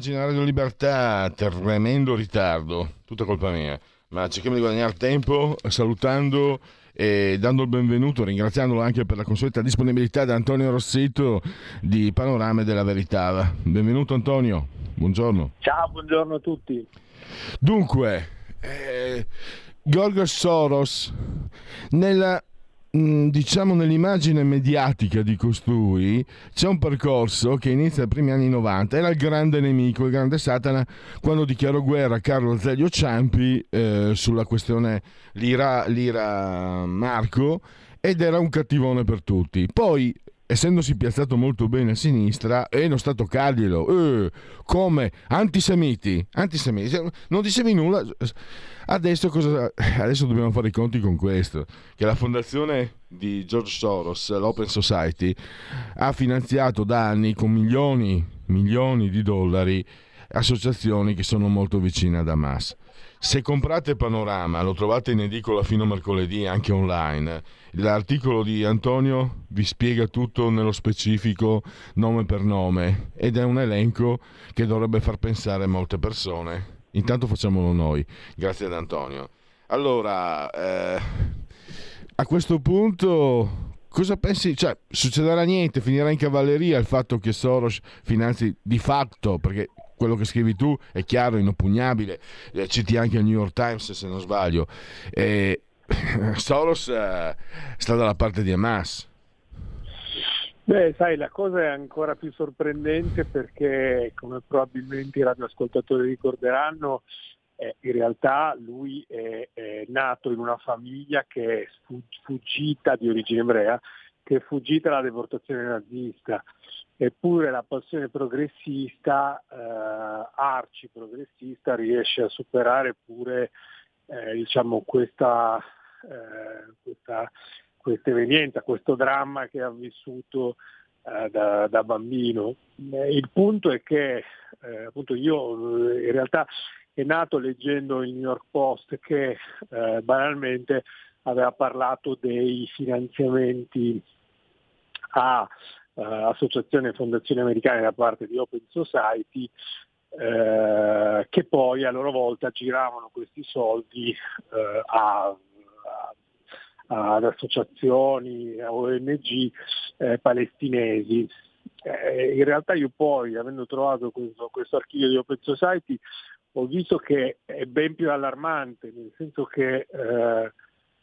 Pagina Radio Libertà, tremendo ritardo, tutta colpa mia, ma cerchiamo di guadagnare tempo salutando e dando il benvenuto, ringraziandolo anche per la consueta disponibilità da Antonio Rossetto di Panorame della Verità. Benvenuto Antonio, buongiorno. Ciao, buongiorno a tutti. Dunque, eh, George Soros nella diciamo nell'immagine mediatica di costui c'è un percorso che inizia ai primi anni 90 era il grande nemico, il grande Satana quando dichiarò guerra a Carlo Azeglio Ciampi eh, sulla questione Lira, Lira Marco ed era un cattivone per tutti. Poi essendosi piazzato molto bene a sinistra, e non sta a toccarglielo, eh, come antisemiti, antisemiti, non dicevi nulla. Adesso, cosa, adesso dobbiamo fare i conti con questo, che la fondazione di George Soros, l'Open Society, ha finanziato da anni con milioni, milioni di dollari associazioni che sono molto vicine ad Hamas. Se comprate Panorama, lo trovate in edicola fino a mercoledì anche online. L'articolo di Antonio vi spiega tutto nello specifico, nome per nome, ed è un elenco che dovrebbe far pensare molte persone. Intanto facciamolo noi, grazie ad Antonio. Allora, eh, a questo punto cosa pensi? Cioè, succederà niente, finirà in cavalleria il fatto che Soros finanzi di fatto, perché quello che scrivi tu è chiaro, inoppugnabile, eh, citi anche il New York Times se non sbaglio. Eh, Soros eh, sta dalla parte di Hamas. Beh, sai, la cosa è ancora più sorprendente perché, come probabilmente i radioascoltatori ricorderanno, eh, in realtà lui è, è, nato in una famiglia che è fuggita di origine ebrea, che è fuggita dalla deportazione nazista. Eppure la passione progressista, eh, arci progressista, riesce a superare pure eh, diciamo, questa, eh, questa questa evenienza, questo dramma che ha vissuto eh, da, da, bambino. Eh, il punto è che eh, appunto io eh, in realtà è nato leggendo il New York Post che eh, banalmente aveva parlato dei finanziamenti a uh, associazioni e fondazioni americane da parte di Open Society uh, che poi a loro volta giravano questi soldi uh, a ad associazioni, a ONG eh, palestinesi. Eh, in realtà io poi, avendo trovato questo, questo archivio di Open Society, ho visto che è ben più allarmante, nel senso che eh,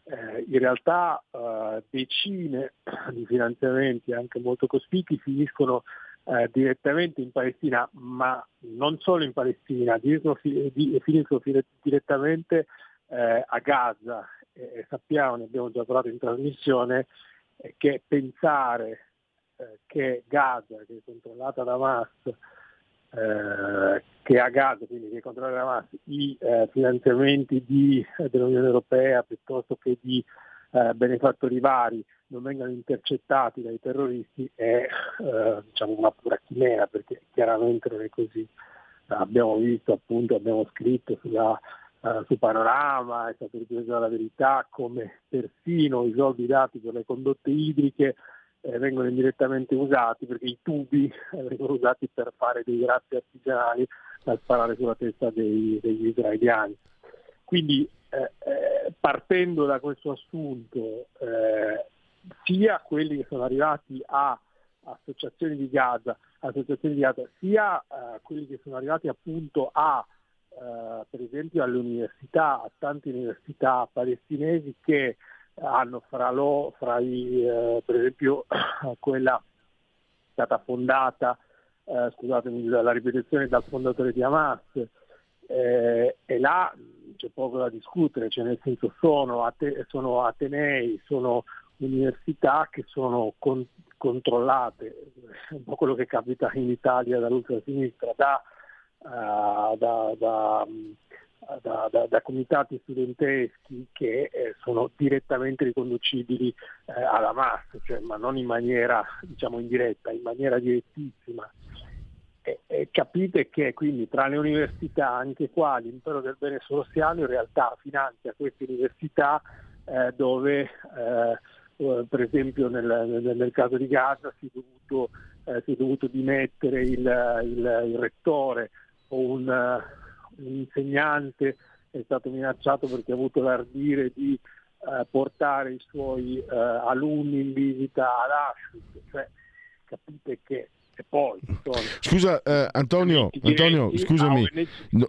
eh, in realtà eh, decine di finanziamenti, anche molto cospicui, finiscono eh, direttamente in Palestina, ma non solo in Palestina, finiscono, finiscono direttamente a Gaza eh, sappiamo, ne abbiamo già parlato in trasmissione, eh, che pensare eh, che Gaza, che è controllata da Hamas, eh, che a Gaza, quindi che controlla da Hamas, i eh, finanziamenti di, eh, dell'Unione Europea piuttosto che di benefattori vari non vengano intercettati dai terroristi è diciamo una pura chimera perché chiaramente non è così. Abbiamo visto appunto, abbiamo scritto sulla Uh, su Panorama, è stato ripreso dalla verità come persino i soldi dati per le condotte idriche eh, vengono indirettamente usati perché i tubi eh, vengono usati per fare dei razzi artigianali da sparare sulla testa dei, degli israeliani. Quindi eh, eh partendo da questo assunto, eh, sia quelli che sono arrivati a associazioni di Gaza, associazioni di Gaza sia quelli che sono arrivati appunto a eh, per esempio alle università, a tante università palestinesi che hanno fra, lo, fra i, eh, per esempio quella stata fondata, eh, scusatemi la ripetizione, dal fondatore di Hamas eh, e là c'è poco da discutere, cioè nel senso sono, ate- sono atenei, sono università che sono con- controllate, un po' quello che capita in Italia dall'ultra-sinistra, da, uh, da, da, da, da, comitati studenteschi che eh, sono direttamente riconducibili eh, alla massa, cioè, ma non in maniera diciamo, indiretta, in maniera direttissima. E, e capite che quindi tra le università, anche qua l'impero del bene sorossiano in realtà finanzia queste università eh, dove eh, eh, per esempio nel, nel, nel, caso di Gaza si è dovuto, eh, si è dovuto dimettere il, il, il, rettore o un, uh, un, insegnante è stato minacciato perché ha avuto l'ardire di uh, portare i suoi uh, alunni in visita ad Auschwitz. Cioè, capite che e poi sono... Scusa eh, Antonio, Antonio scusami. No,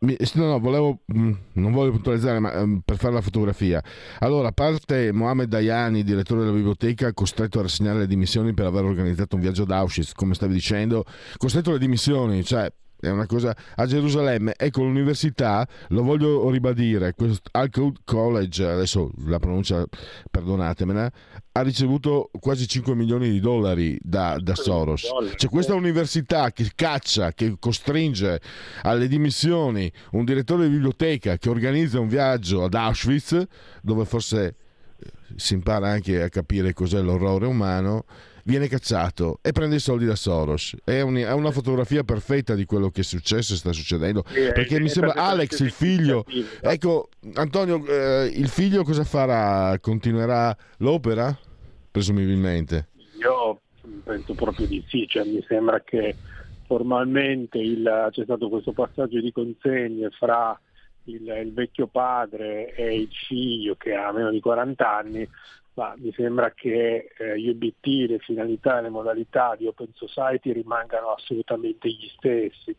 mi, no, no, volevo, mm, non voglio puntualizzare, ma um, per fare la fotografia. Allora, parte Mohamed Dayani, direttore della biblioteca, costretto a rassegnare le dimissioni per aver organizzato un viaggio ad Auschwitz, come stavi dicendo, costretto alle dimissioni, cioè è una cosa a Gerusalemme. Ecco, l'università, lo voglio ribadire, Al-Qud College, adesso la pronuncia, perdonatemela, ha ricevuto quasi 5 milioni di dollari da, da Soros. C'è questa università che caccia, che costringe alle dimissioni un direttore di biblioteca che organizza un viaggio ad Auschwitz, dove forse si impara anche a capire cos'è l'orrore umano viene cacciato e prende i soldi da Soros. È, un, è una fotografia perfetta di quello che è successo e sta succedendo. Sì, perché è, mi sembra Alex, il figlio. Ecco, Antonio, eh, il figlio cosa farà? Continuerà l'opera? Presumibilmente. Io penso proprio di sì, cioè, mi sembra che formalmente il, c'è stato questo passaggio di consegne fra il, il, vecchio padre e il figlio che ha meno di 40 anni, ma mi sembra che eh, gli obiettivi, le finalità e le modalità di Open Society rimangano assolutamente gli stessi.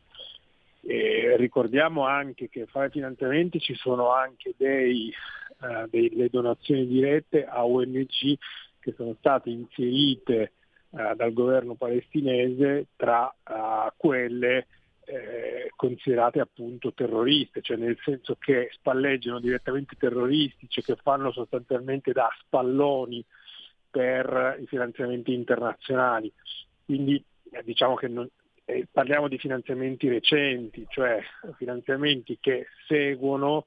E ricordiamo anche che fra i finanziamenti ci sono anche dei, eh, delle donazioni dirette a ONG che sono state inserite eh, dal governo palestinese tra uh, quelle eh, considerate appunto terroriste, cioè nel senso che spalleggiano direttamente terroristi, cioè che fanno sostanzialmente da spalloni per i finanziamenti internazionali. Quindi eh, diciamo che non, eh, parliamo di finanziamenti recenti, cioè finanziamenti che seguono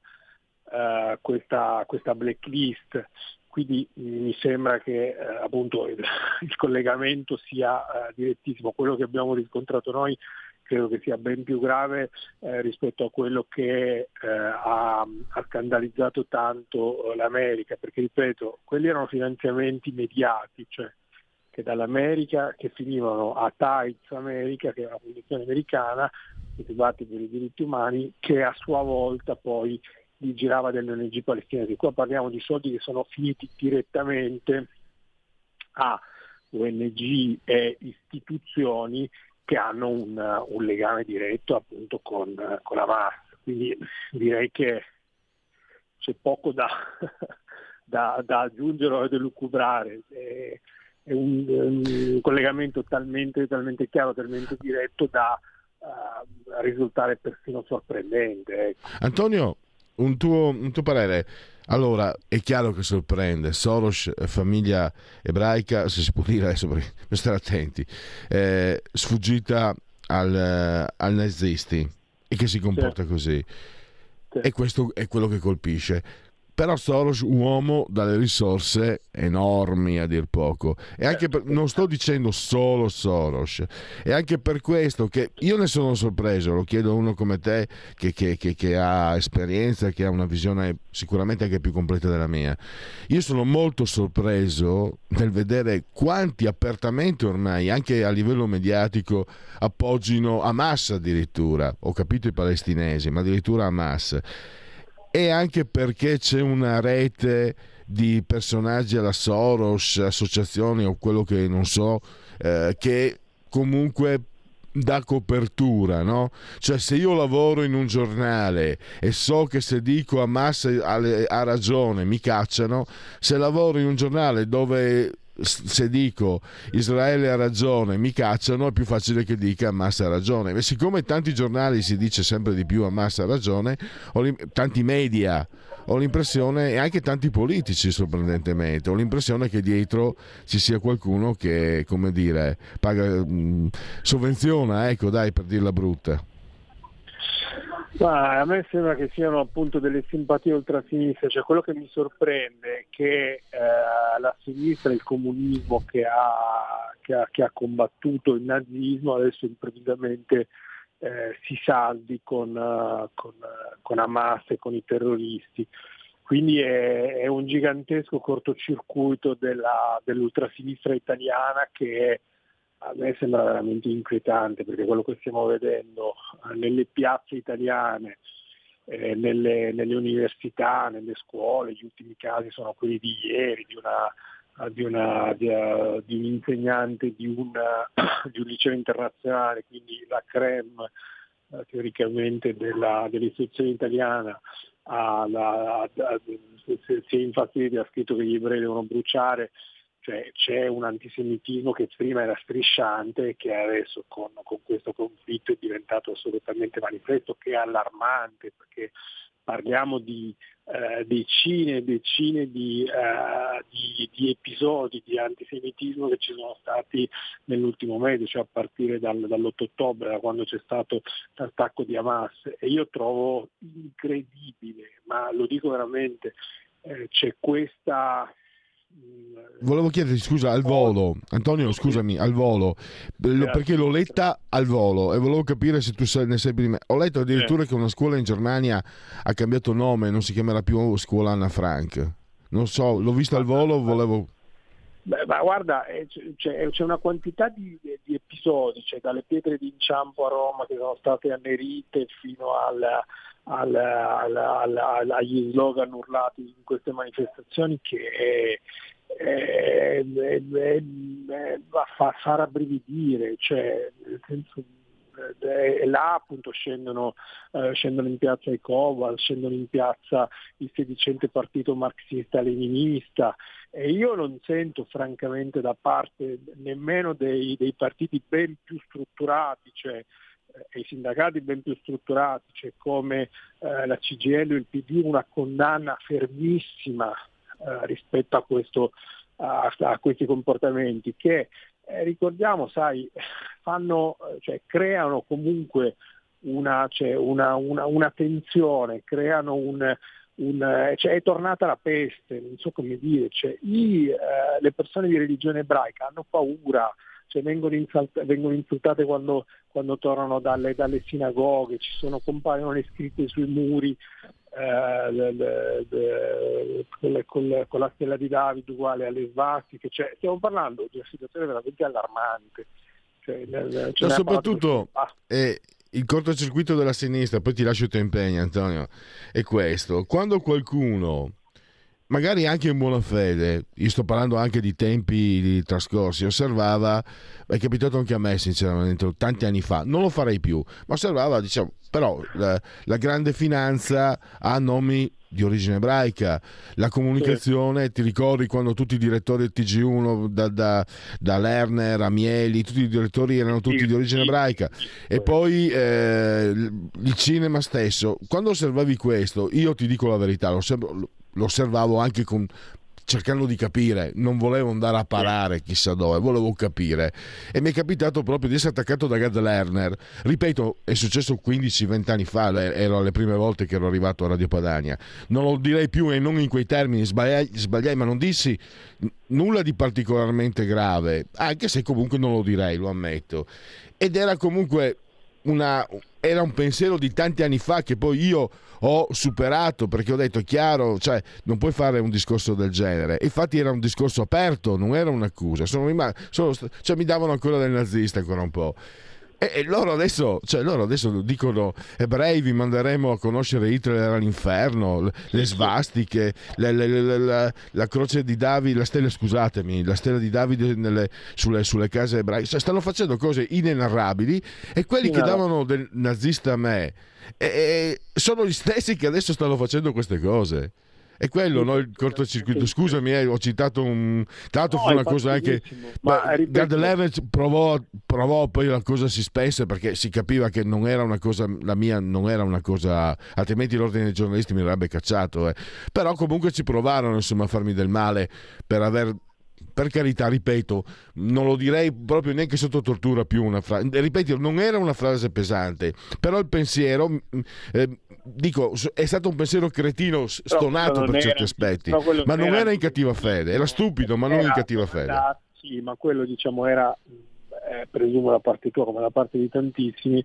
eh, questa, questa blacklist quindi mi sembra che eh, appunto il, il, collegamento sia eh, direttissimo. Quello che abbiamo riscontrato noi credo che sia ben più grave eh, rispetto a quello che eh, ha, ha, scandalizzato tanto eh, l'America, perché ripeto, quelli erano finanziamenti mediati, cioè che dall'America che finivano a Tides America, che è una fondazione americana che si batte per i diritti umani, che a sua volta poi gli girava delle ONG palestinesi. Qua parliamo di soldi che sono finiti direttamente a ONG e istituzioni che hanno un, un legame diretto appunto con, con Hamas. Quindi direi che c'è poco da, da, da aggiungere o da lucubrare. È, è un, un, collegamento talmente, talmente chiaro, talmente diretto da uh, risultare persino sorprendente. Ecco. Antonio, un tuo, un tuo parere? Allora, è chiaro che sorprende. Soros, famiglia ebraica, se si può dire adesso, bisogna stare attenti, eh, sfuggita al, al, nazisti e che si comporta sì. così. Sì. E questo è quello che colpisce. Però Soros, uomo dalle risorse enormi a dir poco, e anche per, non sto dicendo solo Soros, è anche per questo che io ne sono sorpreso, lo chiedo a uno come te che, che, che, che ha esperienza, che ha una visione sicuramente anche più completa della mia. Io sono molto sorpreso nel vedere quanti apertamente ormai, anche a livello mediatico, appoggino Hamas addirittura, ho capito i palestinesi, ma addirittura Hamas e anche perché c'è una rete di personaggi alla Soros, associazioni o quello che non so, eh, che comunque dà copertura, no? Cioè se io lavoro in un giornale e so che se dico a massa ha ragione mi cacciano, se lavoro in un giornale dove se dico Israele ha ragione, mi cacciano, è più facile che dica Hamas ha ragione. E siccome tanti giornali si dice sempre di più Hamas ha ragione, tanti media, ho l'impressione, e anche tanti politici sorprendentemente, ho l'impressione che dietro ci sia qualcuno che, come dire, paga, mh, sovvenziona, ecco dai per dirla brutta. Ma a me sembra che siano appunto delle simpatie ultrasinistre, cioè quello che mi sorprende è che eh, la sinistra, il comunismo che ha, che ha, che ha combattuto il nazismo adesso improvvisamente eh, si saldi con, uh, con, uh, con, Hamas e con i terroristi. Quindi è, è un gigantesco cortocircuito della, dell'ultrasinistra italiana che a me sembra veramente inquietante perché quello che stiamo vedendo eh, nelle piazze italiane, eh, nelle, nelle, università, nelle scuole, gli ultimi casi sono quelli di ieri, di, una, di, una, di, uh, di un insegnante di, una, di, un liceo internazionale, quindi la creme uh, teoricamente della, dell'istruzione italiana, alla, si è infastidito, ha scritto che gli ebrei devono bruciare cioè c'è un antisemitismo che prima era strisciante e che adesso con, con, questo conflitto è diventato assolutamente manifesto, che è allarmante perché parliamo di eh, decine e decine di, eh, di, di, episodi di antisemitismo che ci sono stati nell'ultimo mese, cioè a partire dal, dall'8 ottobre, da quando c'è stato l'attacco di Hamas. E io trovo incredibile, ma lo dico veramente, eh, c'è questa Volevo chiederti scusa al volo, Antonio scusami, al volo, perché l'ho letta al volo e volevo capire se tu ne sai più di me. Ho letto addirittura che una scuola in Germania ha cambiato nome, non si chiamerà più scuola Anna Frank. Non so, l'ho vista al volo, volevo... Beh, ma guarda, eh, c'è, c'è, una quantità di, di, episodi, cioè dalle pietre d'inciampo a Roma che sono state annerite fino alla, alla, alla, agli slogan urlati in queste manifestazioni che eh, eh, eh, fa, fa rabbrividire, cioè, nel senso, e là appunto scendono, eh, scendono, in piazza i Koval, scendono in piazza il sedicente partito marxista-leninista e io non sento francamente da parte nemmeno dei, dei partiti ben più strutturati, cioè eh, i sindacati ben più strutturati, cioè come eh, la CGL o il PD, una condanna fermissima eh, rispetto a, questo, a, a, questi comportamenti che eh, ricordiamo, sai, fanno, cioè, creano comunque una, cioè, una, una, una tensione, creano un, un, cioè, è tornata la peste, non so come dire, cioè, i, eh, le persone di religione ebraica hanno paura, cioè, vengono, insalt- vengono, insultate quando, quando tornano dalle, dalle, sinagoghe, ci sono, compaiono le scritte sui muri eh, le, le, le, con, con, la stella di Davide uguale alle svastiche, cioè, stiamo parlando di una situazione veramente allarmante. Cioè, no, soprattutto eh, il cortocircuito della sinistra, poi ti lascio i tuoi impegni Antonio, è questo. Quando qualcuno magari anche in buona fede, io sto parlando anche di tempi trascorsi, osservava, è capitato anche a me sinceramente tanti anni fa, non lo farei più, ma osservava, diciamo, però la, la grande finanza ha nomi di origine ebraica, la comunicazione, sì. ti ricordi quando tutti i direttori del TG1, da, da, da Lerner a Mieli, tutti i direttori erano tutti sì. di origine ebraica, e poi eh, il cinema stesso, quando osservavi questo, io ti dico la verità, lo, lo osservavo anche con, cercando di capire, non volevo andare a parare chissà dove, volevo capire. E mi è capitato proprio di essere attaccato da Gad Lerner. Ripeto, è successo 15-20 anni fa, erano le prime volte che ero arrivato a Radio Padania. Non lo direi più e non in quei termini, sbagliai, sbagliai ma non dissi nulla di particolarmente grave, anche se comunque non lo direi, lo ammetto. Ed era comunque una, era un pensiero di tanti anni fa che poi io ho superato perché ho detto chiaro, cioè non puoi fare un discorso del genere. Infatti era un discorso aperto, non era un'accusa. Sono, sono, cioè, mi davano ancora del nazista ancora un po'. E, e loro, adesso, cioè loro, adesso, dicono ebrei vi manderemo a conoscere Hitler all'inferno, le svastiche, le, le, le, la croce di Davide, la stella, scusatemi, la stella di Davide nelle, sulle, sulle, case ebraiche. Cioè, stanno facendo cose inenarrabili e quelli no. che davano del nazista a me e, e sono gli stessi che adesso stanno facendo queste cose. È quello, no, il cortocircuito. Scusami, eh, ho citato un... Tra l'altro no, fu una cosa anche... Ma, Gad Leverage provò, provò, poi la cosa si spesse perché si capiva che non era una cosa, la mia non era una cosa... Altrimenti l'ordine dei giornalisti mi avrebbe cacciato. Eh. Però comunque ci provarono insomma a farmi del male per aver per carità, ripeto, non lo direi proprio neanche sotto tortura più una frase. Ripeto, non era una frase pesante, però il pensiero, eh, dico, è stato un pensiero cretino, stonato per certi aspetti, ma non era in cattiva fede, era stupido, ma non in cattiva fede. Sì, ma quello diciamo era, eh, presumo da parte tua come da parte di tantissimi,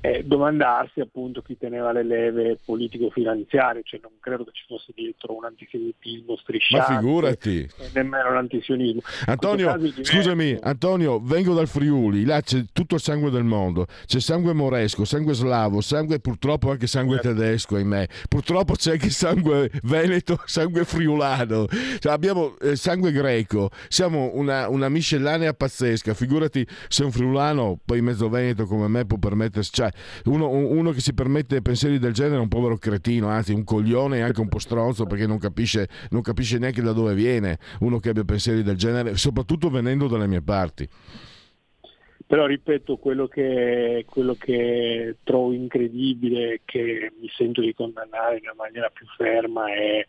eh, domandarsi appunto chi teneva le leve politico-finanziarie, cioè non credo che ci fosse dietro un antisemitismo strisciato. Ma figurati! Nemmeno un antisionismo. Antonio, scusami, Antonio, vengo dal Friuli, là c'è tutto il sangue del mondo, c'è sangue moresco, sangue slavo, sangue purtroppo anche sangue certo. tedesco, ahimè. Purtroppo c'è anche sangue veneto, sangue friulano, cioè, abbiamo eh, sangue greco, siamo una, una miscellanea pazzesca, figurati se un friulano, poi mezzo veneto come me può permettersi, cioè uno, uno, che si permette pensieri del genere è un povero cretino, anzi un coglione e anche un po' stronzo perché non capisce, non capisce neanche da dove viene uno che abbia pensieri del genere, soprattutto venendo dalle mie parti. Però ripeto, quello che, quello che trovo incredibile, che mi sento di condannare in una maniera più ferma è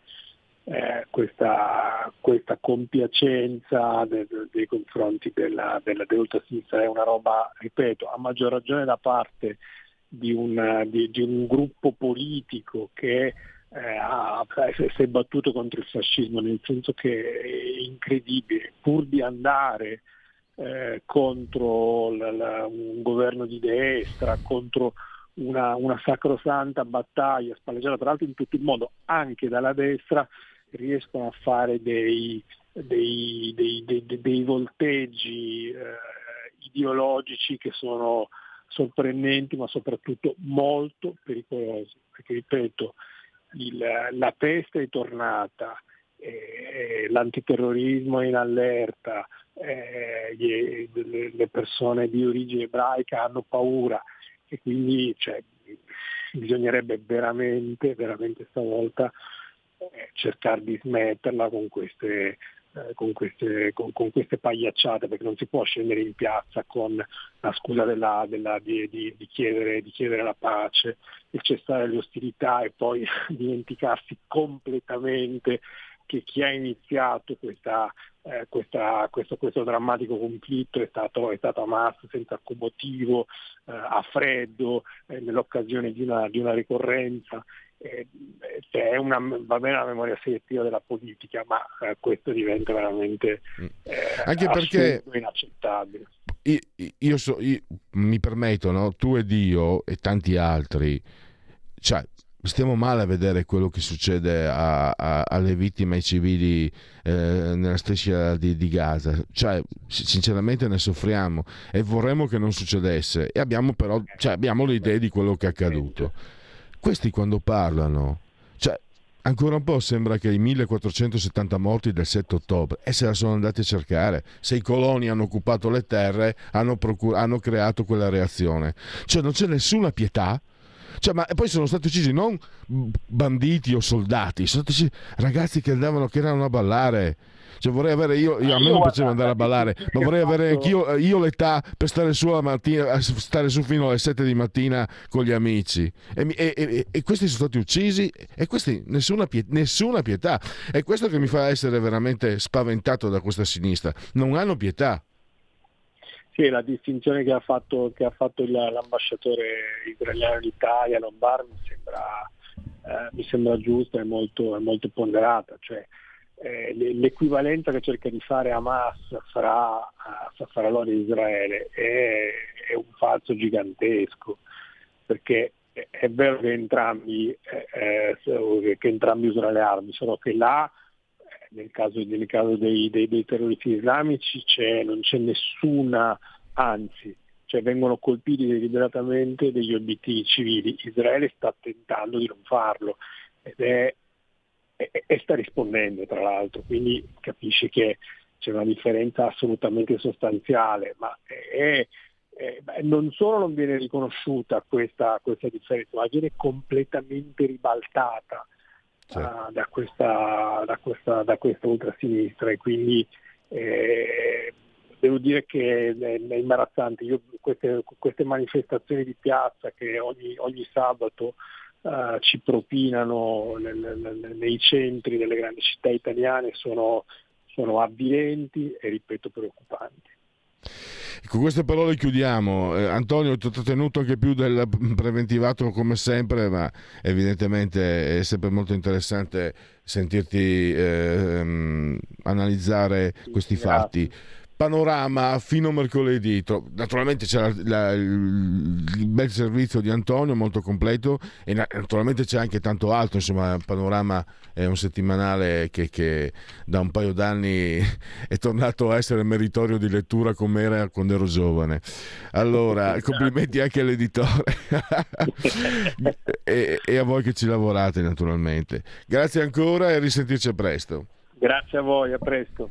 eh, questa, questa, compiacenza de, de, nei confronti della, della sinistra. È una roba, ripeto, a maggior ragione da parte di, una, di, di un gruppo politico che eh, ha, si è battuto contro il fascismo, nel senso che è incredibile, pur di andare eh, contro la, la, un governo di destra, contro una, una sacrosanta battaglia spalleggiata tra l'altro in tutto il mondo, anche dalla destra, riescono a fare dei, dei, dei, dei volteggi eh, ideologici che sono sorprendenti ma soprattutto molto pericolosi, perché ripeto, il, la peste è tornata, eh, l'antiterrorismo è in allerta, eh, gli, le persone di origine ebraica hanno paura. E quindi cioè, bisognerebbe veramente, veramente stavolta cercare di smetterla con queste, eh, con, queste, con, con queste, pagliacciate perché non si può scendere in piazza con la scusa della, della, di, di, di, chiedere, di, chiedere, la pace, il cessare le ostilità e poi dimenticarsi completamente che chi ha iniziato questa, eh, questa, questo, questo, drammatico conflitto è stato, è stato Hamas senza alcun motivo, eh, a freddo, eh, nell'occasione di una, di una ricorrenza eh, è una, va bene la memoria selettiva della politica, ma eh, questo diventa veramente mm. anche perché inaccettabile. Io, io, so, io mi permetto, no? tu ed io e tanti altri, cioè, stiamo male a vedere quello che succede a, a, alle vittime, ai civili eh, nella striscia di, di, Gaza. Cioè, sinceramente ne soffriamo e vorremmo che non succedesse. E abbiamo però cioè, abbiamo le di quello che è accaduto. Questi quando parlano, cioè, ancora un po' sembra che i 1470 morti del 7 ottobre e se la sono andati a cercare. Se i coloni hanno occupato le terre, hanno, procur- hanno creato quella reazione. Cioè non c'è nessuna pietà. Cioè, ma poi sono stati uccisi non banditi o soldati, sono stati uccisi ragazzi che andavano, che erano a ballare cioè, vorrei avere io, io a me non piaceva andare a ballare, ma vorrei avere anch'io eh, io l'età per stare su, mattina, stare su fino alle 7 di mattina con gli amici. E, e, e, e questi sono stati uccisi e questi nessuna, nessuna pietà. È questo che mi fa essere veramente spaventato da questa sinistra. Non hanno pietà. Sì, la distinzione che ha fatto, che ha fatto l'ambasciatore israeliano in Italia, Lombard, mi sembra, eh, mi sembra giusta e molto, molto ponderata. Cioè, eh, l'equivalenza che cerca di fare Hamas fra, uh, fra loro e Israele è, è, un falso gigantesco, perché è vero che entrambi, eh, eh che entrambi usano le armi, solo che là eh, nel caso, nel caso dei, dei, dei, terroristi islamici c'è, non c'è nessuna, anzi, cioè vengono colpiti deliberatamente degli obiettivi civili. Israele sta tentando di non farlo ed è e, e sta rispondendo tra l'altro, quindi capisci che c'è una differenza assolutamente sostanziale, ma è, è, non solo non viene riconosciuta questa, questa, differenza, ma viene completamente ribaltata. Certo. uh, da, questa, da, questa, da questa ultrasinistra e quindi eh, devo dire che è, è imbarazzante. Io queste, queste, manifestazioni di piazza che ogni, ogni sabato uh, ci propinano nel, nel, nei centri delle grandi città italiane sono, sono avvilenti e ripeto preoccupanti. Con queste parole chiudiamo. Eh, Antonio, ti ho trattenuto anche più del preventivato come sempre, ma evidentemente è sempre molto interessante sentirti eh, analizzare questi fatti panorama fino a mercoledì. Naturalmente c'è la, la, il bel servizio di Antonio, molto completo, e naturalmente c'è anche tanto altro. Insomma, Panorama è un settimanale che, che da un paio d'anni è tornato a essere meritorio di lettura come era quando ero giovane. Allora, esatto. complimenti anche all'editore e, e a voi che ci lavorate, naturalmente. Grazie ancora e risentirci a presto. Grazie a voi, a presto.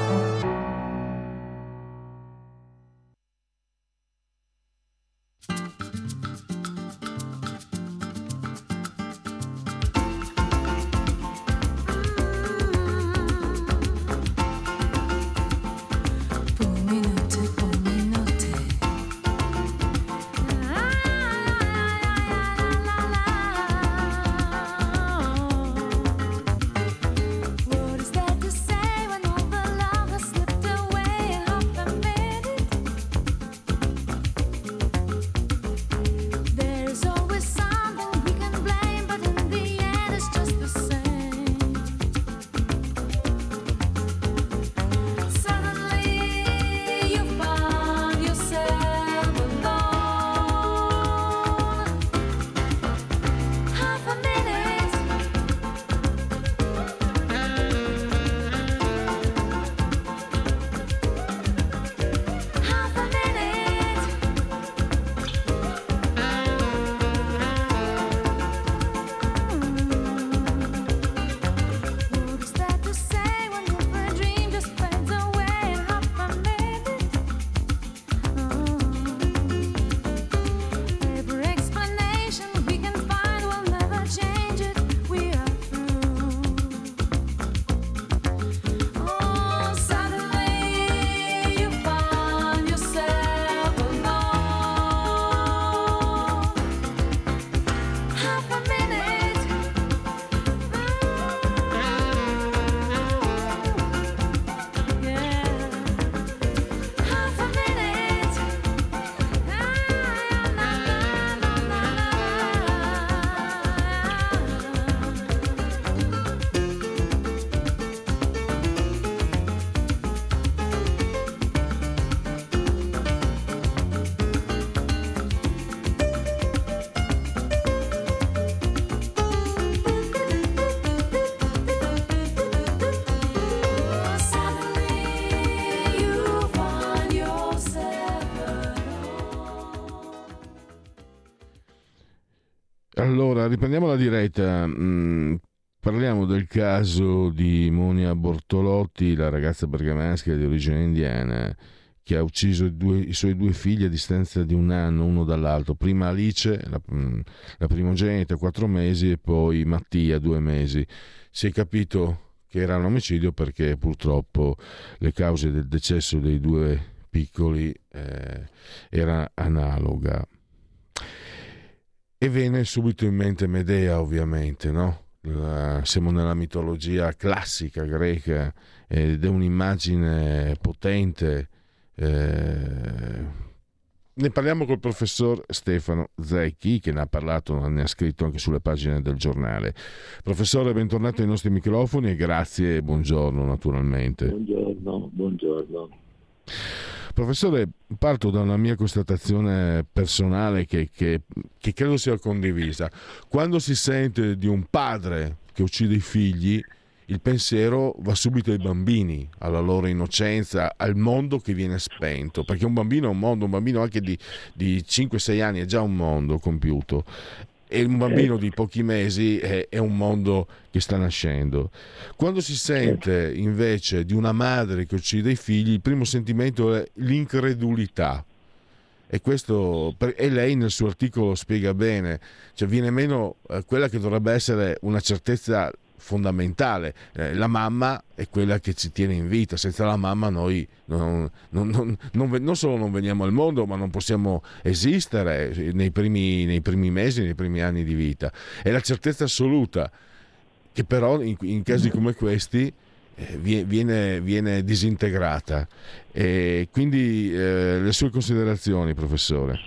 Allora, riprendiamo la diretta. Mm, parliamo del caso di Monia Bortolotti, la ragazza bergamasca di origine indiana che ha ucciso i, due, i, suoi due figli a distanza di un anno uno dall'altro. Prima Alice, la, mm, la primogenita, quattro mesi, e poi Mattia, due mesi. Si è capito che era un omicidio perché purtroppo le cause del decesso dei due piccoli eh, era analoga. E viene subito in mente Medea, ovviamente, no? La, siamo nella mitologia classica greca ed è un'immagine potente, eh, ne parliamo col professor Stefano Zecchi, che ne ha parlato, ne ha scritto anche sulle pagine del giornale. Professore, bentornato ai nostri microfoni e grazie e buongiorno naturalmente. Buongiorno, buongiorno. Professore, parto da una mia constatazione personale che, che, che credo sia condivisa. Quando si sente di un padre che uccide i figli, il pensiero va subito ai bambini, alla loro innocenza, al mondo che viene spento, perché un bambino è un mondo, un bambino anche di, di 5-6 anni è già un mondo compiuto e un bambino di pochi mesi è, è, un mondo che sta nascendo. Quando si sente invece di una madre che uccide i figli, il primo sentimento è l'incredulità. E questo e lei nel suo articolo spiega bene, cioè viene meno eh, quella che dovrebbe essere una certezza fondamentale. Eh, la mamma è quella che ci tiene in vita, senza la mamma noi non, non, non, non, solo non veniamo al mondo, ma non possiamo esistere nei primi, nei primi, mesi, nei primi anni di vita. È la certezza assoluta che però in, in casi come questi eh, viene, viene, disintegrata. E quindi eh, le sue considerazioni, professore.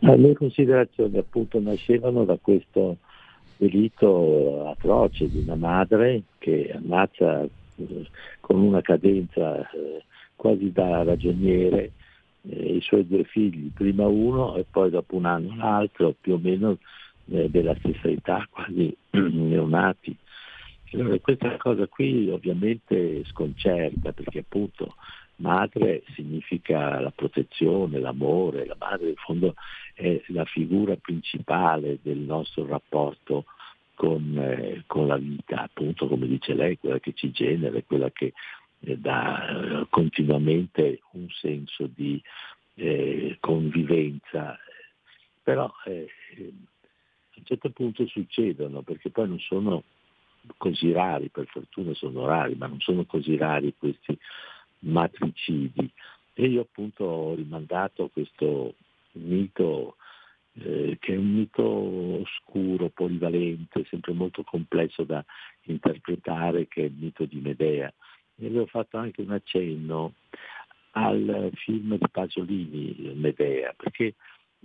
Le mie considerazioni appunto nascevano da questo delitto atroce di una madre che ammazza eh, con una cadenza eh, quasi da ragioniere eh, i suoi due figli, prima uno e poi dopo un anno l'altro, più o meno della stessa età, quasi neonati. Allora, questa cosa qui ovviamente sconcerta perché appunto madre significa la protezione, l'amore, la madre in fondo è la figura principale del nostro rapporto con, eh, con la vita, appunto come dice lei, quella che ci genera, quella che eh, dà eh, continuamente un senso di eh, convivenza. Però eh, a un certo punto succedono, perché poi non sono così rari, per fortuna sono rari, ma non sono così rari questi matricidi. E io appunto ho rimandato questo mito eh, che è un mito oscuro, polivalente, sempre molto complesso da interpretare, che è il mito di Medea. E avevo fatto anche un accenno al film di Pasolini, Medea, perché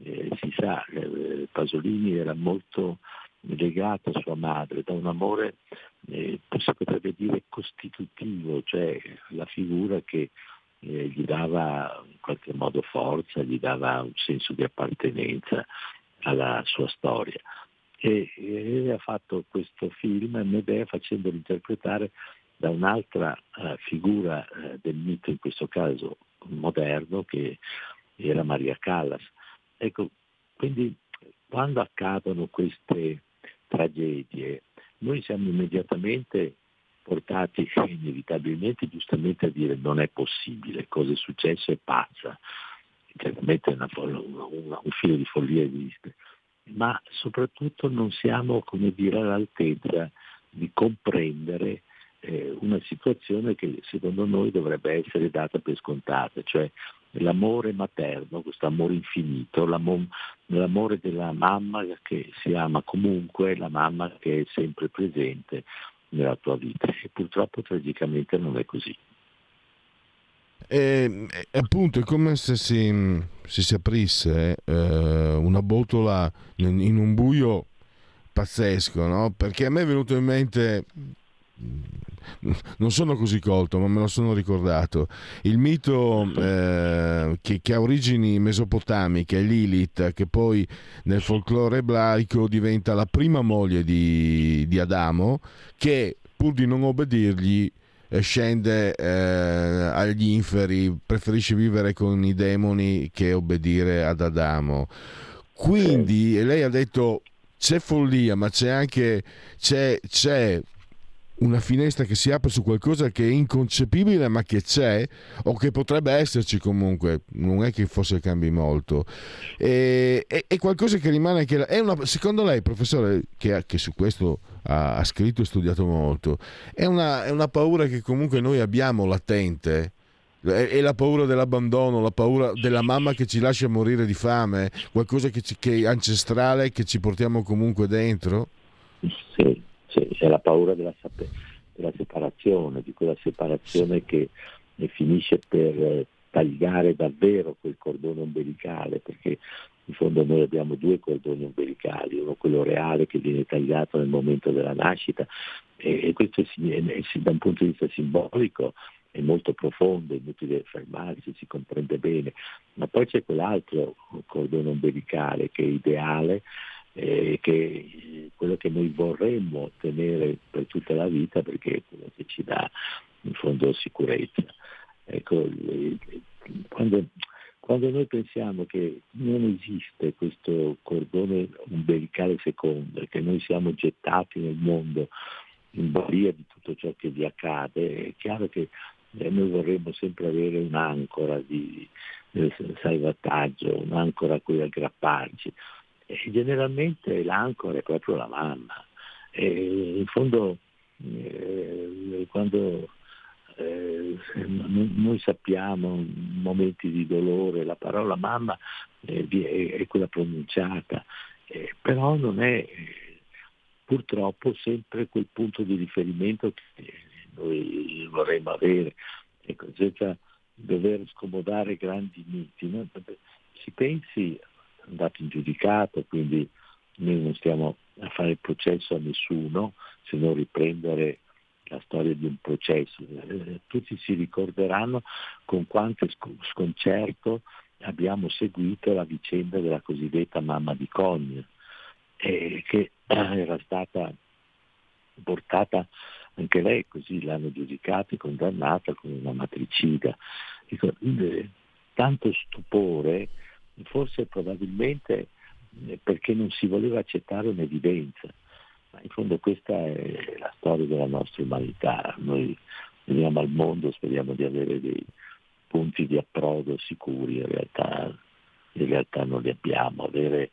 eh, si sa, eh, Pasolini era molto legato a sua madre da un amore, eh, si potrebbe dire, costitutivo, cioè la figura che eh, gli dava in qualche modo forza, gli dava un senso di appartenenza alla sua storia. E, e ha fatto questo film Medea facendolo interpretare da un'altra uh, figura uh, del mito, in questo caso moderno, che era Maria Callas. Ecco, quindi quando accadono queste tragedie, noi siamo immediatamente portati inevitabilmente giustamente a dire non è possibile, cosa è successo è pazza, certamente una, una, un filo di follia esiste, ma soprattutto non siamo come dire, all'altezza di comprendere eh, una situazione che secondo noi dovrebbe essere data per scontata, cioè l'amore materno, questo amore infinito, l'amore, l'amore della mamma che si ama comunque, la mamma che è sempre presente, nella tua vita e purtroppo tragicamente non è così. E, e appunto è come se si, si, si aprisse eh, una botola in, in, un buio pazzesco, no? Perché a me è venuto in mente non sono così colto, ma me lo sono ricordato. Il mito eh, che, che, ha origini mesopotamiche, Lilith, che poi nel folklore ebraico diventa la prima moglie di, di Adamo, che pur di non obbedirgli eh, scende eh, agli inferi, preferisce vivere con i demoni che obbedire ad Adamo. Quindi lei ha detto c'è follia, ma c'è anche c'è, c'è una finestra che si apre su qualcosa che è inconcepibile ma che c'è o che potrebbe esserci comunque, non è che forse cambi molto, è, è, è qualcosa che rimane che è una, secondo lei professore che, che su questo ha, ha, scritto e studiato molto, è una, è una paura che comunque noi abbiamo latente? è la paura dell'abbandono, la paura della mamma che ci lascia morire di fame, qualcosa che, ci, che è ancestrale che ci portiamo comunque dentro? Sì, sì, è la paura della, della, separazione, di quella separazione che finisce per tagliare davvero quel cordone ombelicale, perché in fondo noi abbiamo due cordoni ombelicali, uno quello reale che viene tagliato nel momento della nascita e, e questo è, da un punto di vista simbolico è molto profondo, è inutile fermarsi, si comprende bene, ma poi c'è quell'altro cordone ombelicale che è ideale, eh, che quello che noi vorremmo tenere per tutta la vita perché è quello che ci dà in fondo sicurezza. Ecco, quando, quando noi pensiamo che non esiste questo cordone umbilicale secondo che noi siamo gettati nel mondo in balia di tutto ciò che vi accade, è chiaro che eh, noi vorremmo sempre avere un'ancora di eh, salvataggio, un'ancora a cui aggrapparci. Generalmente l'ancora è proprio la mamma. E in fondo eh, quando eh, noi sappiamo momenti di dolore la parola mamma eh, è, è, quella pronunciata, eh, però non è purtroppo sempre quel punto di riferimento che noi vorremmo avere, ecco, senza dover scomodare grandi miti. No? Si pensi, andato in giudicato, quindi noi non stiamo a fare processo a nessuno, se non riprendere la storia di un processo. Eh, tutti si ricorderanno con quanto sconcerto abbiamo seguito la vicenda della cosiddetta mamma di Cogne, eh, che era stata portata anche lei, così l'hanno giudicata e condannata come una matricida. Dico, eh, tanto stupore, forse probabilmente eh, perché non si voleva accettare un'evidenza. Ma in fondo questa è la storia della nostra umanità. Noi veniamo al mondo, speriamo di avere dei punti di approdo sicuri, in realtà, in realtà non li abbiamo. Avere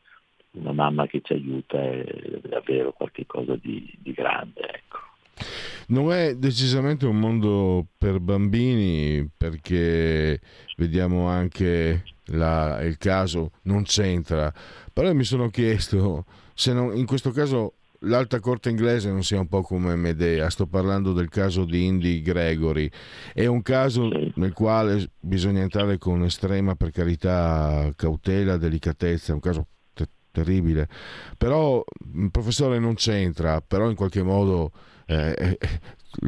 una mamma che ci aiuta è davvero qualcosa di, di grande. Ecco. Non è decisamente un mondo per bambini perché vediamo anche la, il caso non c'entra, però mi sono chiesto se non, in questo caso l'alta corte inglese non sia un po' come Medea, sto parlando del caso di Indy Gregory, è un caso nel quale bisogna entrare con estrema, per carità, cautela, delicatezza, è un caso te- terribile, però professore non c'entra, però in qualche modo eh, eh,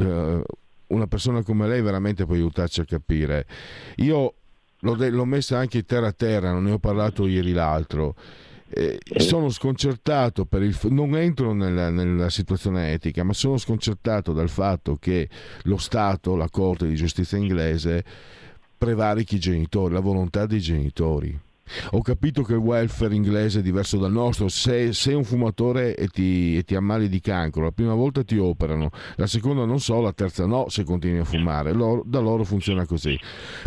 eh, una persona come lei veramente può aiutarci a capire. Io l'ho, de- l'ho messa anche terra a terra, non ne ho parlato ieri l'altro eh, sono sconcertato per il non entro nella, nella, situazione etica, ma sono sconcertato dal fatto che lo Stato, la Corte di giustizia inglese, prevarichi i genitori, la volontà dei genitori. Ho capito che il welfare inglese è diverso dal nostro. Se sei un fumatore e ti, e ti, ammali di cancro, la prima volta ti operano, la seconda non so, la terza no se continui a fumare. Loro, da loro funziona così.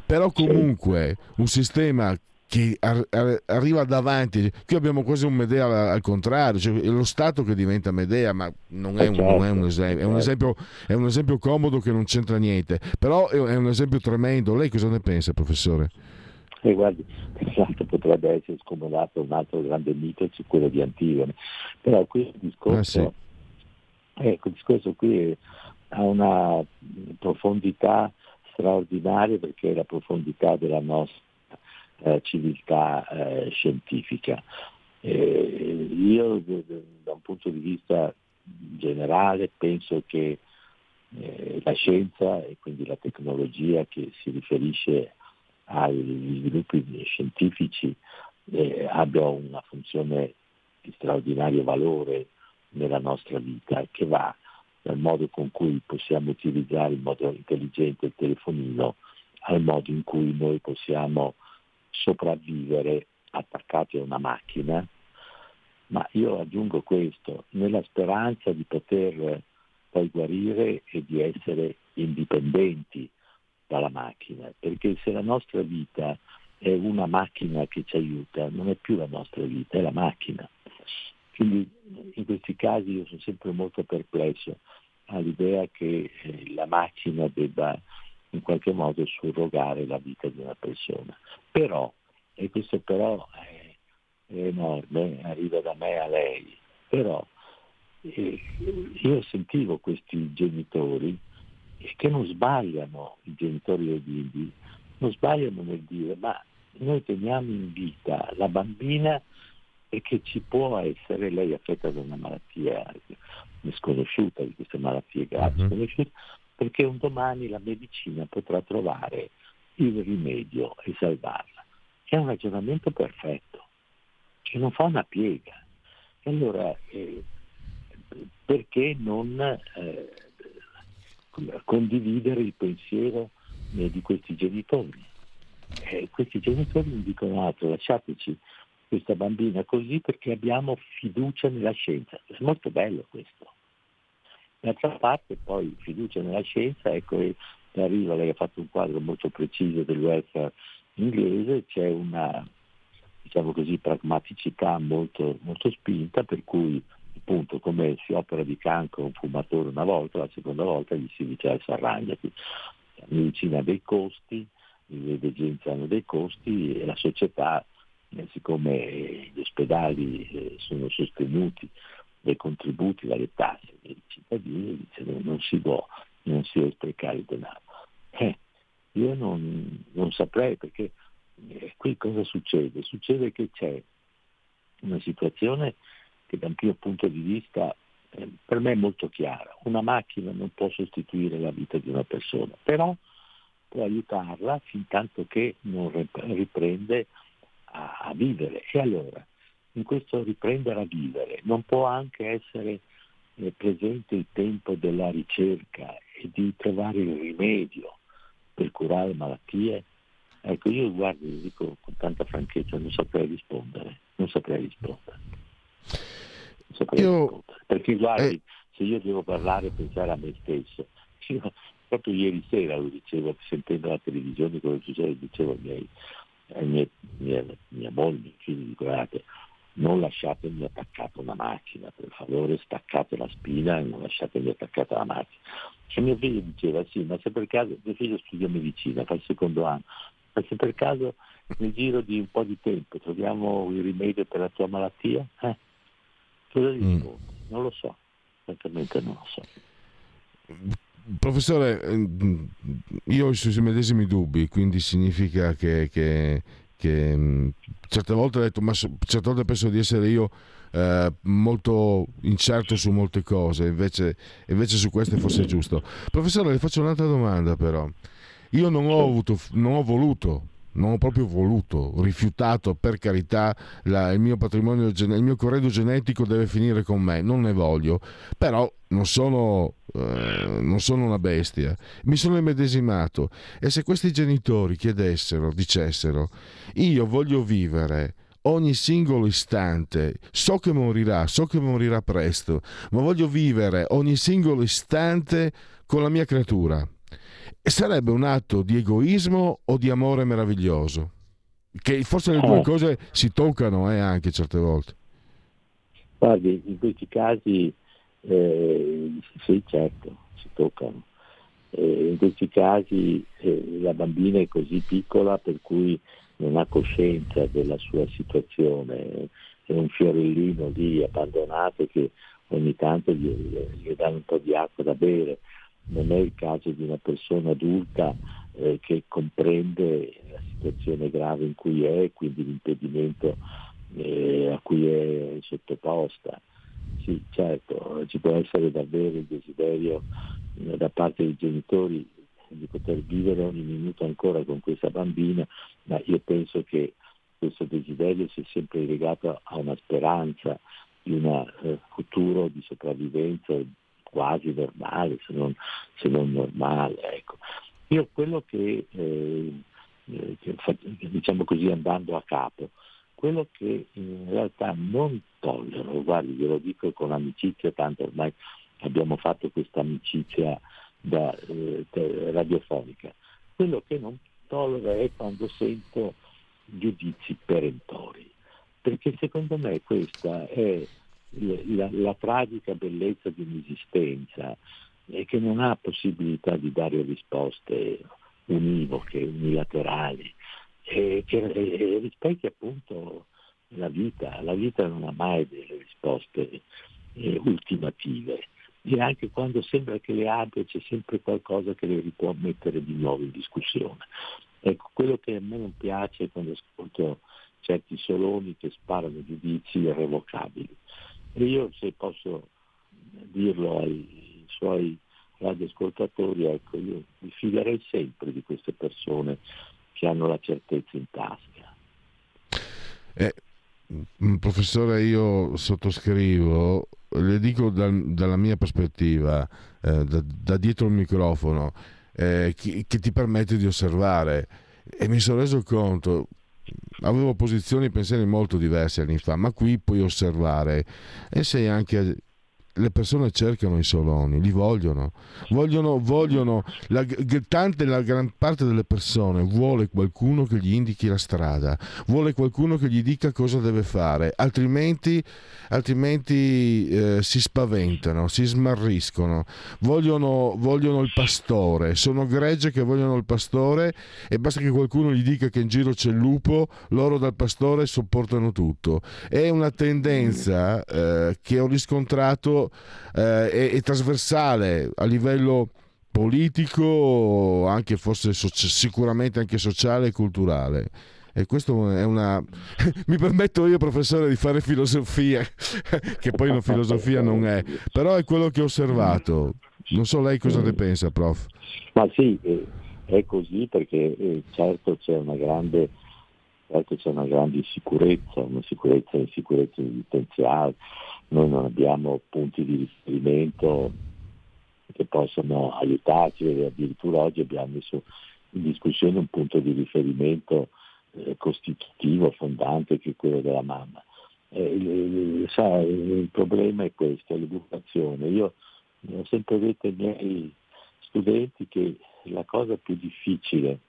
Però comunque un sistema che ar- arriva davanti. Qui abbiamo quasi un Medea al, al contrario, cioè è lo Stato che diventa Medea, ma non è un, non è un, esempio, è un esempio, è un esempio comodo che non c'entra niente, però è un esempio tremendo. Lei cosa ne pensa, professore? Eh, guardi, esatto, potrebbe essere scomodato un altro grande mito, cioè quello di Antigone, però qui il discorso, ah, sì. il discorso qui ha una profondità straordinaria perché è la profondità della nostra eh, civiltà eh, scientifica. Eh, io da un punto di vista generale penso che eh, la scienza e quindi la tecnologia che si riferisce agli sviluppi scientifici eh, abbia una funzione di straordinario valore nella nostra vita che va dal modo con cui possiamo utilizzare in modo intelligente il telefonino al modo in cui noi possiamo sopravvivere attaccati a una macchina, ma io aggiungo questo, nella speranza di poter poi guarire e di essere indipendenti dalla macchina, perché se la nostra vita è una macchina che ci aiuta, non è più la nostra vita, è la macchina. Quindi in questi casi io sono sempre molto perplesso all'idea che eh, la macchina debba in qualche modo surrogare la vita di una persona. Però, e questo però è, enorme, arriva da me a lei, però eh, io sentivo questi genitori che non sbagliano, i genitori bimbi, non sbagliano nel dire, ma noi teniamo in vita la bambina e che ci può essere, lei affetta da una malattia sconosciuta, di queste malattie gravi Mhm. sconosciute, perché un domani la medicina potrà trovare il rimedio e salvarla. È un ragionamento perfetto, che non fa una piega. E allora eh, perché non eh, condividere il pensiero eh, di questi genitori? Eh, questi genitori mi dicono altro, lasciateci questa bambina così perché abbiamo fiducia nella scienza. È molto bello questo. D'altra parte poi fiducia nella scienza, ecco arriva, lei ha fatto un quadro molto preciso del welfare inglese, c'è una diciamo così, pragmaticità molto, molto spinta per cui appunto come si opera di cancro un fumatore una volta, la seconda volta gli si dice arrangiati. La medicina ha dei costi, le degenze hanno dei costi e la società, eh, siccome gli ospedali eh, sono sostenuti dai contributi, dalle tasse dei cittadini, dice non si può, non si deve sprecare il denaro. Eh, io non, non saprei perché eh, qui cosa succede? Succede che c'è una situazione che da un mio punto di vista eh, per me è molto chiara. Una macchina non può sostituire la vita di una persona, però può aiutarla fin tanto che non riprende a, a vivere. E allora, in questo riprendere a vivere, non può anche essere eh, presente il tempo della ricerca e di trovare il rimedio per curare malattie? Ecco, io guardi, lo dico con tanta franchezza, non saprei rispondere, non saprei rispondere. Io-. Perché guardi, eh. se io devo parlare e pensare a me stesso, io, proprio ieri sera lo dicevo, sentendo la televisione quello che succede, dicevo ai miei, ai miei, mia, mia moglie, miei figli, guardate, non lasciatemi attaccata una macchina, per favore staccate la spina e non lasciatemi attaccata la macchina. E mio figlio diceva, sì, ma se per caso, mio figlio studia medicina, fa il secondo anno, ma se per caso nel giro di un po' di tempo troviamo il rimedio per la tua malattia, eh? Cosa Mm. Non lo so, francamente non lo so. Professore, ehm, io ho i suoi medesimi dubbi, quindi significa che, che- che, mh, certe volte ho detto, ma certe volte penso di essere io eh, molto incerto su molte cose, invece, invece su queste forse è giusto. Professore, le faccio un'altra domanda però. Io non ho, avuto, non ho voluto, non ho proprio voluto, rifiutato per carità la- il mio patrimonio, il mio corredo genetico deve finire con me, non ne voglio, però non sono, eh, non sono una bestia, mi sono immedesimato e se questi genitori chiedessero, dicessero, io voglio vivere ogni singolo istante, so che morirà, so che morirà presto, ma voglio vivere ogni singolo istante con la mia creatura. E sarebbe un atto di egoismo o di amore meraviglioso? Che forse le due Eh. cose si toccano eh, anche certe volte. Guardi, in questi casi eh, sì, certo, si toccano. Eh, in questi casi eh, la bambina è così piccola per cui non ha coscienza della sua situazione, è un fiorellino lì abbandonato che ogni tanto gli, gli danno un po' di acqua da bere. Non è il caso di una persona adulta eh, che comprende la situazione grave in cui è, quindi l'impedimento eh, a cui è sottoposta. Sì, certo, ci può essere davvero il desiderio eh, da parte dei genitori di poter vivere ogni minuto ancora con questa bambina, ma io penso che questo desiderio sia sempre legato a una speranza di un eh, futuro di sopravvivenza quasi normale, se non, se non normale. Ecco. Io quello che, eh, eh, che diciamo così andando a capo, quello che in realtà non tollero, guardi, glielo dico con amicizia, tanto ormai abbiamo fatto questa amicizia da, eh, radiofonica, quello che non tollero è quando sento giudizi perentori, perché secondo me questa è la, la tragica bellezza di un'esistenza e che non ha possibilità di dare risposte univoche, unilaterali, e che e rispecchia appunto la vita. La vita non ha mai delle risposte eh, ultimative e anche quando sembra che le abbia c'è sempre qualcosa che le può mettere di nuovo in discussione. Ecco, quello che a me non piace quando ascolto certi soloni che sparano giudizi irrevocabili. Io se posso dirlo ai suoi radioascoltatori, ecco, io mi fiderei sempre di queste persone che hanno la certezza in tasca. Eh, mm, professore, io sottoscrivo, le dico da, dalla mia prospettiva, eh, da, da, dietro il microfono, eh, che, che ti permette di osservare e mi sono reso conto, avevo posizioni e pensieri molto diversi anni fa, ma qui puoi osservare e sei anche le persone cercano i soloni, li vogliono, vogliono, vogliono la, tante, la gran parte delle persone vuole qualcuno che gli indichi la strada, vuole qualcuno che gli dica cosa deve fare, altrimenti, altrimenti eh, si spaventano, si smarriscono, vogliono, vogliono il pastore, sono gregge che vogliono il pastore e basta che qualcuno gli dica che in giro c'è il lupo, loro dal pastore sopportano tutto. È una tendenza eh, che ho riscontrato eh, è, è, trasversale a livello politico, anche forse so- sicuramente anche sociale e culturale. E questo è una. Mi permetto io, professore, di fare filosofia, che poi una filosofia non è, però è quello che ho osservato. Non so lei cosa ne pensa, prof. Ma sì, è così perché eh, certo c'è una grande certo c'è una grande insicurezza, una sicurezza, insicurezza esistenziale, noi non abbiamo punti di riferimento che possano aiutarci addirittura oggi abbiamo messo in discussione un punto di riferimento eh, costitutivo, fondante, che è quello della mamma. Eh, il, sa, il, problema è questo, l'educazione. Io ho sempre detto ai miei studenti che la cosa più difficile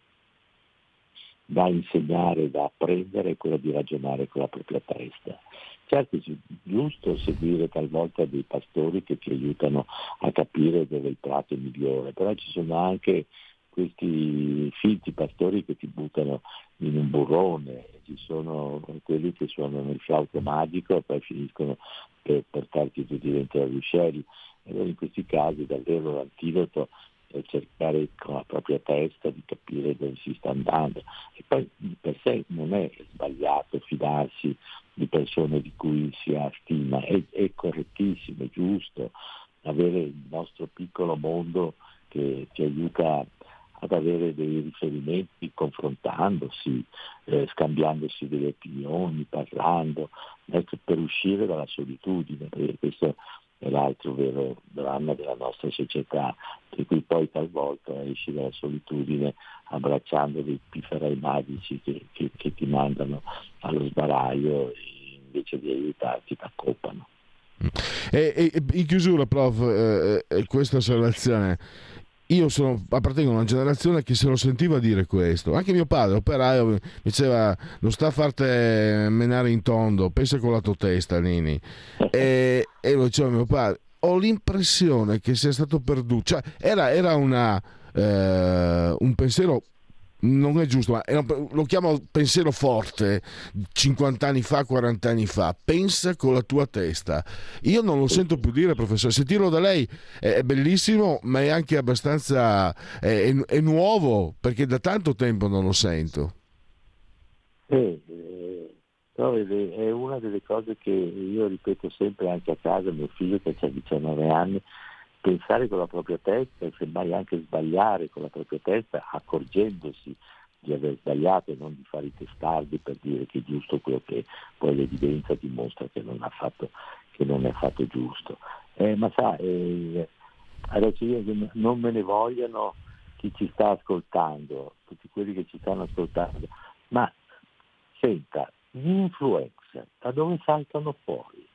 da insegnare, da apprendere è quella di ragionare con la propria testa. Certo è giusto seguire talvolta dei pastori che ti aiutano a capire dove il prato è migliore, però ci sono anche questi finti pastori che ti buttano in un burrone, ci sono quelli che suonano il flauto magico e poi finiscono per portarti tutti dentro a ruscelli. Allora in questi casi davvero l'antidoto è cercare con la propria testa di capire dove si sta andando. E poi per sé non è sbagliato fidarsi di persone di cui si ha stima, è, è correttissimo, è giusto avere il nostro piccolo mondo che ci aiuta ad avere dei riferimenti confrontandosi, eh, scambiandosi delle opinioni, parlando, ecco, per uscire dalla solitudine, perché questo l'altro vero dramma della nostra società, per cui poi talvolta esci dalla solitudine abbracciando dei pifferei magici che, che, che ti mandano allo sbaraglio e invece di aiutarti ti accoppano. E, e, in chiusura, prof, eh, eh, questa osservazione io sono, appartengo a una generazione che se lo sentiva dire questo. Anche mio padre, operaio, diceva non sta a farti menare in tondo, pensa con la tua testa, Nini. E, e lo diceva mio padre. Ho l'impressione che sia stato perduto. Cioè, era, era una, eh, un pensiero non è giusto, ma è un, lo chiamo pensiero forte 50 anni fa, 40 anni fa. Pensa con la tua testa. Io non lo sento più dire, professore. Sentirlo da lei è, è bellissimo, ma è anche abbastanza è, è, nuovo perché da tanto tempo non lo sento. Eh, eh, è una delle cose che io ripeto sempre anche a casa, mio figlio che ha 19 anni pensare con la propria testa e semmai anche sbagliare con la propria testa accorgendosi di aver sbagliato e non di fare i testardi per dire che è giusto quello che poi l'evidenza dimostra che non, fatto, che non è affatto giusto. Eh, ma sa, eh, adesso io non me ne vogliano chi ci sta ascoltando, tutti quelli che ci stanno ascoltando, ma senta, gli influencer da dove saltano fuori?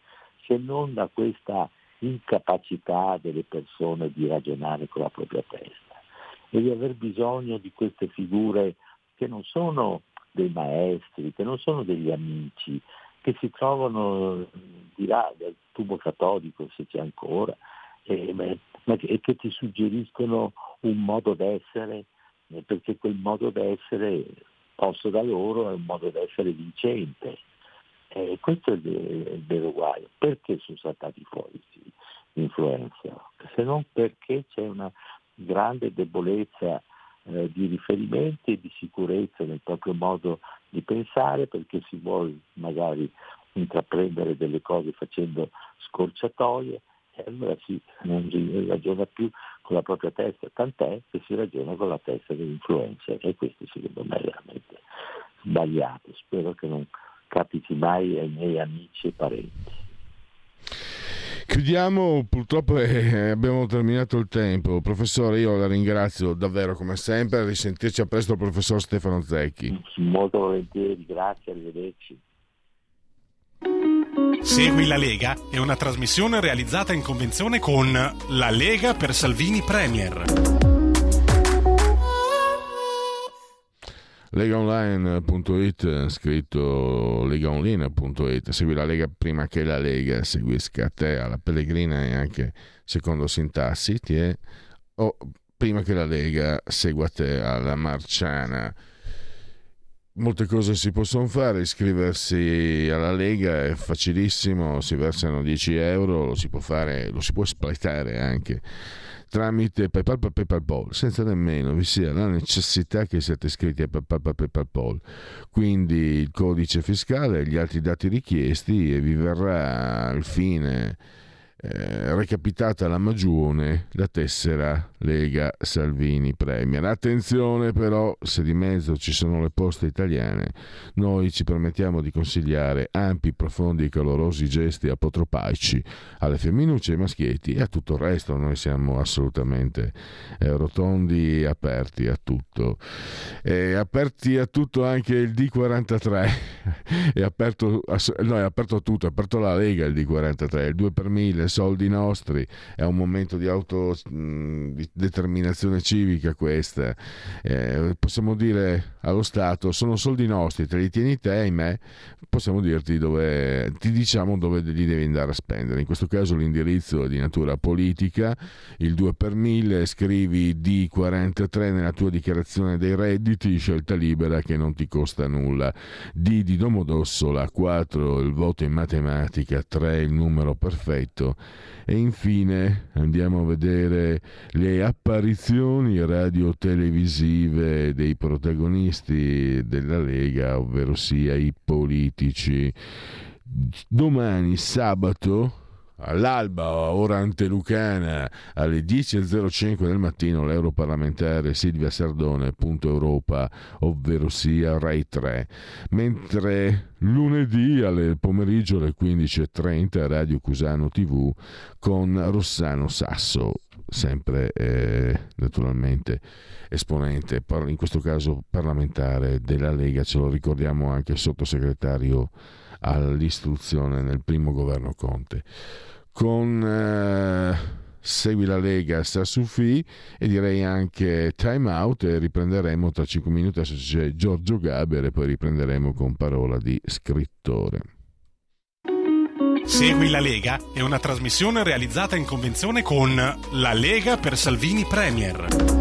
Se non da questa incapacità delle persone di ragionare con la propria testa e di aver bisogno di queste figure che non sono dei maestri, che non sono degli amici, che si trovano di là del tubo catodico se c'è ancora, e, e che ti suggeriscono un modo d'essere, perché quel modo d'essere posto da loro è un modo d'essere vincente. E questo è il, vero guaio. Perché sono saltati fuori questi influencer? Se non perché c'è una grande debolezza eh, di riferimenti e di sicurezza nel proprio modo di pensare perché si vuole magari intraprendere delle cose facendo scorciatoie e allora si non ragiona più con la propria testa, tant'è che si ragiona con la testa dell'influencer e questo secondo me è veramente sbagliato. Spero che non capiti mai ai miei amici e parenti. Chiudiamo, purtroppo eh, abbiamo terminato il tempo. Professore, io la ringrazio davvero come sempre. A risentirci a presto, professor Stefano Zecchi. Molto volentieri, grazie, arrivederci. Segui la Lega è una trasmissione realizzata in convenzione con La Lega per Salvini Premier. legaonline.it scritto legaonline.it segui la Lega prima che la Lega seguisca te alla Pellegrina e anche secondo sintassi ti è, o prima che la Lega segua te alla Marciana. Molte cose si possono fare iscriversi alla Lega è facilissimo si versano 10 euro lo si può fare lo si può espletare anche tramite PayPal PayPal senza nemmeno vi sia la necessità che siate iscritti a PayPal PayPal quindi il codice fiscale e gli altri dati richiesti e vi verrà al fine eh, recapitata la magione la tessera Lega Salvini Premier. Attenzione però, se di mezzo ci sono le poste italiane, noi ci permettiamo di consigliare ampi, profondi e calorosi gesti apotropaici alle femminucce ai maschietti e a tutto il resto. Noi siamo assolutamente eh, rotondi e aperti a tutto. E aperti a tutto anche il D43. è aperto, no, è aperto a tutto, è aperto la Lega il D43, il 2 per 1000, soldi nostri, è un momento di auto mh, di determinazione civica questa. Eh, possiamo dire allo Stato, sono soldi nostri, te li tieni te, ahimè, possiamo dirti dove, ti diciamo dove li devi andare a spendere. In questo caso l'indirizzo è di natura politica, il 2 per 1000, scrivi D43 nella tua dichiarazione dei redditi, scelta libera che non ti costa nulla. D di Domodossola, 4 il voto in matematica, 3 il numero perfetto e infine andiamo a vedere le apparizioni radio-televisive dei protagonisti della Lega, ovvero sia i politici. Domani sabato all'alba, ora antelucana, alle 10.05 del mattino, l'europarlamentare Silvia Sardone, punto Europa, ovvero sia Rai 3, mentre lunedì alle pomeriggio alle 15.30 Radio Cusano TV con Rossano Sasso, sempre eh, naturalmente esponente, in questo caso parlamentare della Lega, ce lo ricordiamo anche sottosegretario all'istruzione nel primo governo Conte con eh, Segui la Lega sta su FI e direi anche time out e riprenderemo tra 5 minuti adesso c'è Giorgio Gaber e poi riprenderemo con parola di scrittore. Segui la Lega è una trasmissione realizzata in convenzione con La Lega per Salvini Premier.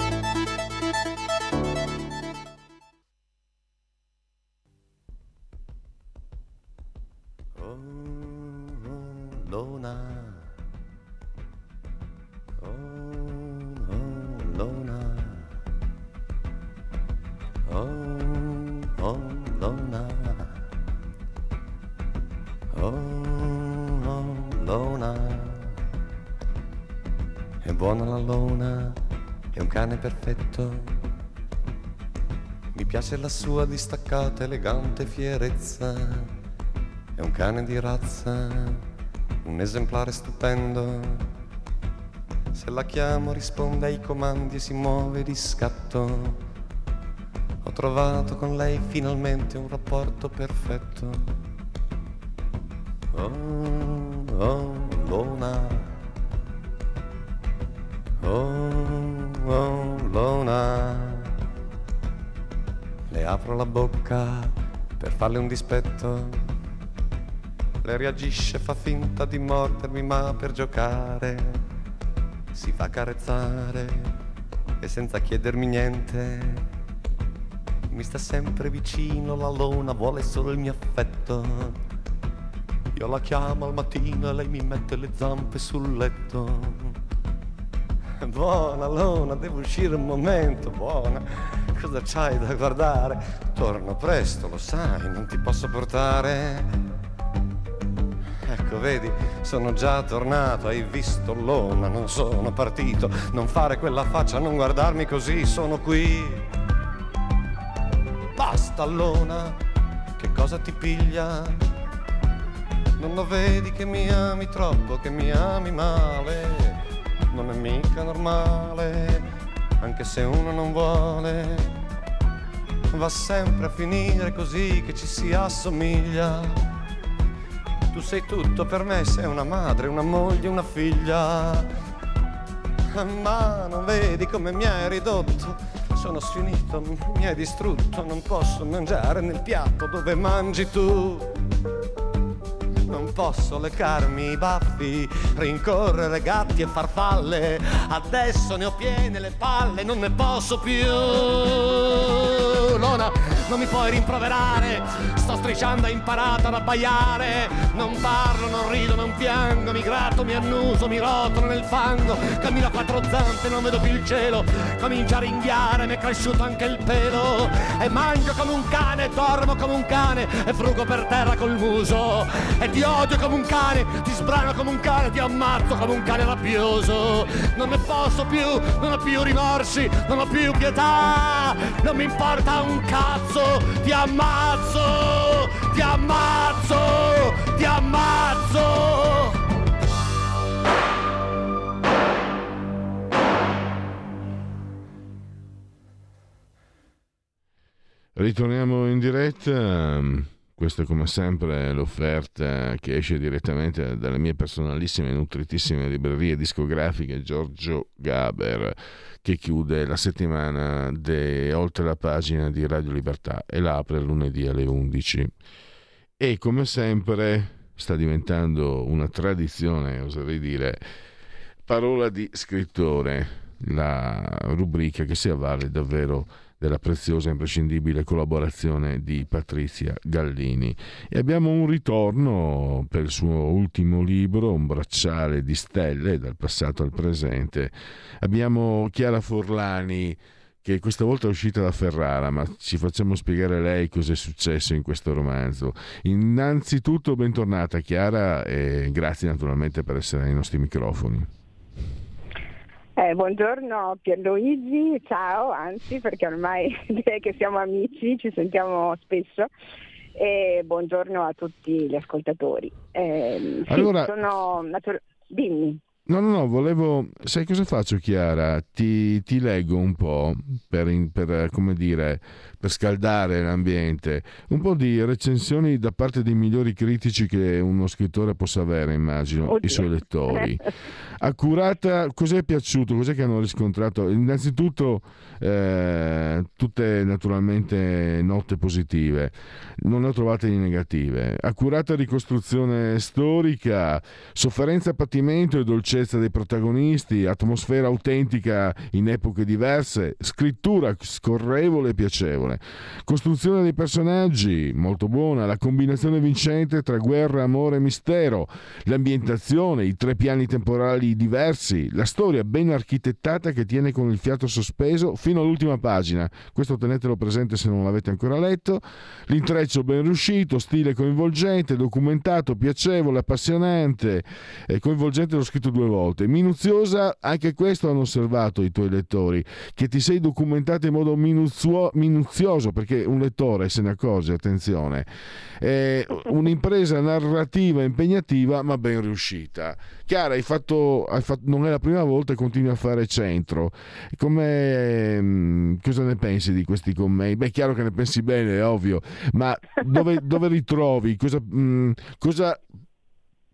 Piace la sua distaccata, elegante fierezza. È un cane di razza, un esemplare stupendo. Se la chiamo risponde ai comandi e si muove di scatto. Ho trovato con lei finalmente un rapporto perfetto. Oh, oh, Luna. Oh, oh, Luna. Le apro la bocca per farle un dispetto. Le reagisce, fa finta di mordermi, ma per giocare si fa carezzare e senza chiedermi niente mi sta sempre vicino, la luna vuole solo il mio affetto. Io la chiamo al mattino e lei mi mette le zampe sul letto. Buona luna, devo uscire un momento, buona. Cosa c'hai da guardare? Torno presto, lo sai, non ti posso portare. Ecco, vedi, sono già tornato, hai visto l'ona, non sono partito. Non fare quella faccia, non guardarmi così, sono qui. Basta, lona, che cosa ti piglia? Non lo vedi che mi ami troppo, che mi ami male? Non è mica normale, anche se uno non vuole. Va sempre a finire così che ci si assomiglia tu sei tutto per me, sei una madre, una moglie, una figlia. Ma non vedi come mi hai ridotto? Sono sfinito, mi hai distrutto, non posso mangiare nel piatto dove mangi tu. Non posso leccarmi i baffi, rincorrere gatti e farfalle. Adesso ne ho piene le palle, non ne posso più. Lona, non mi puoi rimproverare, sto strisciando e imparato ad abbaiare, non parlo, non rido, non piango, mi gratto, mi annuso, mi rotolo nel fango, cammino a quattro zampe, non vedo più il cielo, comincia a ringhiare, mi è cresciuto anche il pelo, e mangio come un cane, dormo come un cane, e frugo per terra col muso, e ti odio come un cane, ti sbrano come un cane, ti ammazzo come un cane rabbioso, non ne posso più, non ho più rimorsi, non ho più pietà, non mi importa un cazzo, ti ammazzo, ti ammazzo, ti ammazzo. Ritorniamo in diretta. Questa è come sempre l'offerta che esce direttamente dalle mie personalissime e nutritissime librerie discografiche Giorgio Gaber che chiude la settimana de oltre la pagina di Radio Libertà e la apre lunedì alle 11. E come sempre sta diventando una tradizione, oserei dire, parola di scrittore, la rubrica che si avvale davvero della preziosa e imprescindibile collaborazione di Patrizia Gallini. E abbiamo un ritorno per il suo ultimo libro, Un bracciale di stelle, dal passato al presente. Abbiamo Chiara Forlani che questa volta è uscita da Ferrara, ma ci facciamo spiegare lei cosa è successo in questo romanzo. Innanzitutto bentornata Chiara e grazie naturalmente per essere ai nostri microfoni. Eh, buongiorno Pierluigi, ciao, anzi perché ormai direi che siamo amici, ci sentiamo spesso e buongiorno a tutti gli ascoltatori. Eh, allora, sì, sono natur- dimmi. No, no, no, volevo... Sai cosa faccio Chiara? Ti, ti leggo un po' per, per, come dire, per scaldare l'ambiente, un po' di recensioni da parte dei migliori critici che uno scrittore possa avere, immagino, Oddio. i suoi lettori. Accurata, cos'è piaciuto? Cos'è che hanno riscontrato? Innanzitutto eh, tutte naturalmente note positive, non ne ho trovate di negative. Accurata ricostruzione storica, sofferenza, patimento e dolcezza dei protagonisti, atmosfera autentica in epoche diverse, scrittura scorrevole e piacevole. Costruzione dei personaggi molto buona, la combinazione vincente tra guerra, amore e mistero, l'ambientazione, i tre piani temporali diversi, la storia ben architettata che tiene con il fiato sospeso fino all'ultima pagina. Questo tenetelo presente se non l'avete ancora letto. L'intreccio ben riuscito, stile coinvolgente, documentato, piacevole, appassionante, e coinvolgente l'ho scritto due volte. Minuziosa, anche questo hanno osservato i tuoi lettori, che ti sei documentato in modo minuzio- minuzioso, perché un lettore se ne accorge, attenzione. È un'impresa narrativa impegnativa ma ben riuscita. Chiara, hai fatto, non è la prima volta e continui a fare centro. Come, mm, cosa ne pensi di questi commenti? Beh, è chiaro che ne pensi bene, è ovvio, ma dove, dove ritrovi? Cosa, mh, mm, cosa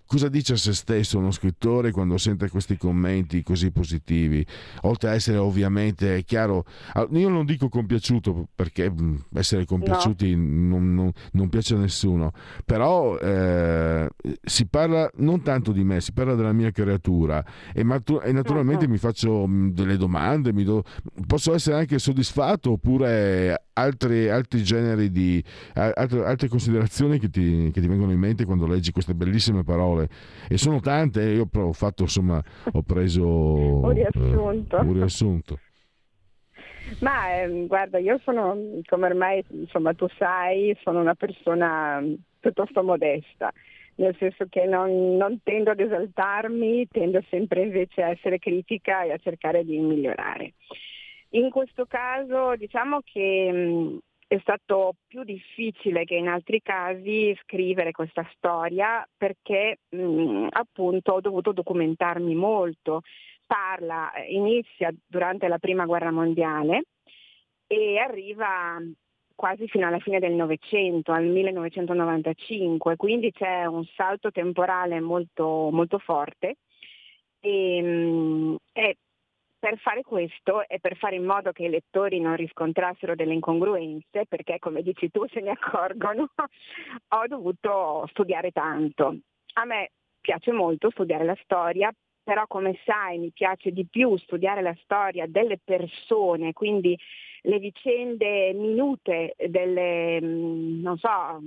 cosa dice a se stesso uno scrittore quando sente questi commenti così positivi? Oltre a essere ovviamente, chiaro, io non dico compiaciuto perché mm, essere compiaciuti no. non, non, non, piace a nessuno, però eh, si parla non tanto di me, si parla della mia creatura e, matu- e naturalmente uh-huh. mi faccio mm, delle domande, do- posso essere anche soddisfatto oppure altri, altri generi di altre, altre considerazioni che ti, che ti vengono in mente quando leggi queste bellissime parole e sono tante, eh, io ho fatto insomma, ho preso un riassunto. Eh, un riassunto. Ma eh, guarda, io sono, come ormai insomma, tu sai, sono una persona piuttosto modesta, nel senso che non, non, tendo ad esaltarmi, tendo sempre invece a essere critica e a cercare di migliorare. In questo caso diciamo che mh, è stato più difficile che in altri casi scrivere questa storia perché mh, appunto ho dovuto documentarmi molto. Parla, inizia durante la prima guerra mondiale e arriva quasi fino alla fine del Novecento, al 1995, quindi c'è un salto temporale molto, molto forte e, e per fare questo e per fare in modo che i lettori non riscontrassero delle incongruenze, perché come dici tu se ne accorgono, ho dovuto studiare tanto. A me piace molto studiare la storia, però come sai mi piace di più studiare la storia delle persone, quindi le vicende minute delle, mm, non so,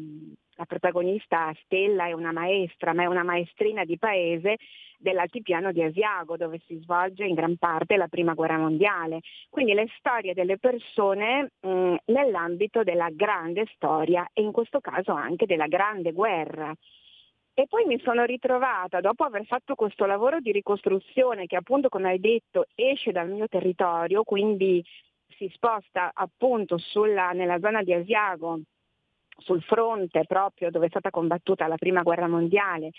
la protagonista Stella è una maestra, ma è una maestrina di paese dell'altipiano di Asiago, dove si svolge in gran parte la prima guerra mondiale. Quindi le storie delle persone mh, mm, nell'ambito della grande storia e in questo caso anche della grande guerra. E poi mi sono ritrovata, dopo aver fatto questo lavoro di ricostruzione che appunto come hai detto esce dal mio territorio, quindi si sposta appunto sulla, nella zona di Asiago, sul fronte proprio dove è stata combattuta la prima guerra mondiale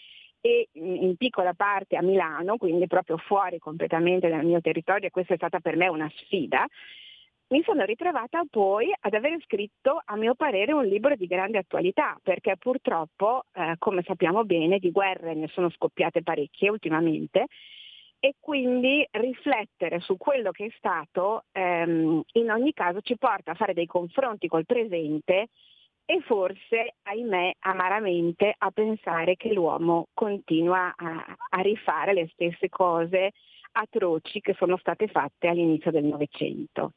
e in piccola parte a Milano, quindi proprio fuori completamente dal mio territorio e questa è stata per me una sfida, mi sono ritrovata poi ad aver scritto, a mio parere, un libro di grande attualità, perché purtroppo, eh, come sappiamo bene, di guerre ne sono scoppiate parecchie ultimamente e quindi riflettere su quello che è stato ehm, in ogni caso ci porta a fare dei confronti col presente e forse, ahimè, amaramente a pensare che l'uomo continua a, a rifare le stesse cose atroci che sono state fatte all'inizio del Novecento.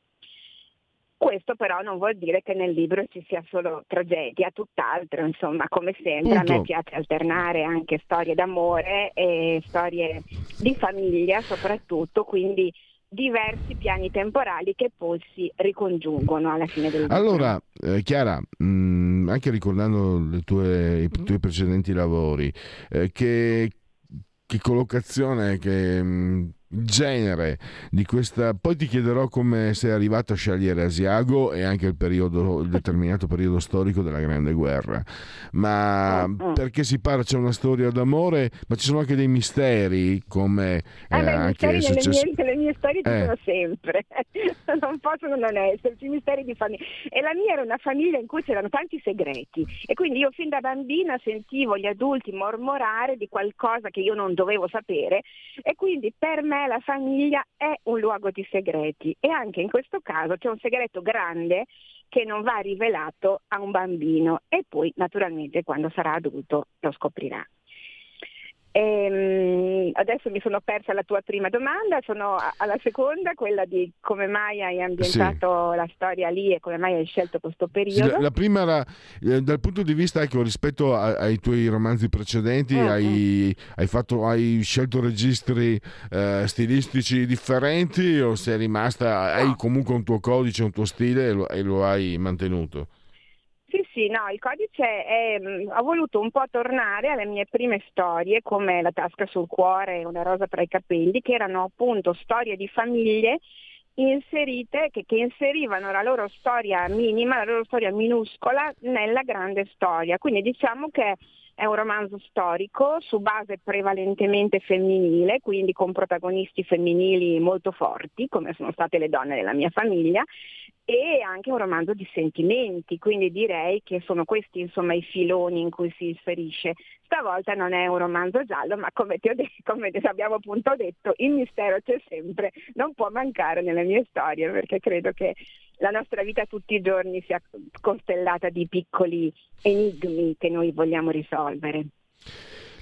Questo però non vuol dire che nel libro ci sia solo tragedia, tutt'altro, insomma, come sempre Punto. a me piace alternare anche storie d'amore e storie di famiglia soprattutto, quindi diversi piani temporali che poi si ricongiungono alla fine del libro. Allora, eh, Chiara, mh, mm, anche ricordando tue, i tuoi precedenti lavori, eh, che, che collocazione, che... Mh, mm, genere di questa. Poi ti chiederò come sei arrivato a scegliere Asiago e anche il, periodo, il determinato periodo storico della Grande Guerra. Ma mm, mm. perché si parla, c'è una storia d'amore, ma ci sono anche dei misteri, come eh, beh, anche misteri successo... nelle, mie, nelle mie storie ci eh. sono sempre, non possono non esserci misteri di famiglia. E la mia era una famiglia in cui c'erano tanti segreti e quindi io fin da bambina sentivo gli adulti mormorare di qualcosa che io non dovevo sapere e quindi per me la famiglia è un luogo di segreti e anche in questo caso c'è un segreto grande che non va rivelato a un bambino e poi naturalmente quando sarà adulto lo scoprirà. Ehm, adesso mi sono persa la tua prima domanda, sono alla seconda, quella di come mai hai ambientato sì. la storia lì e come mai hai scelto questo periodo. Sì, la, la, prima era eh, dal punto di vista ecco, rispetto a, ai tuoi romanzi precedenti, uh-huh. hai, hai, fatto, hai, scelto registri eh, stilistici differenti o sei rimasta, no. hai comunque un tuo codice, un tuo stile e lo, e lo hai mantenuto? Sì, sì, no, il codice è, mm, ho voluto un po' tornare alle mie prime storie come La tasca sul cuore e Una rosa tra i capelli, che erano appunto storie di famiglie inserite, che, che, inserivano la loro storia minima, la loro storia minuscola nella grande storia. Quindi diciamo che è un romanzo storico su base prevalentemente femminile, quindi con protagonisti femminili molto forti, come sono state le donne della mia famiglia, e anche un romanzo di sentimenti, quindi direi che sono questi insomma i filoni in cui si inserisce. Stavolta non è un romanzo giallo, ma come ti, detto, come abbiamo appunto detto, il mistero c'è sempre, non può mancare nelle mie storie, perché credo che la nostra vita tutti i giorni sia costellata di piccoli enigmi che noi vogliamo risolvere.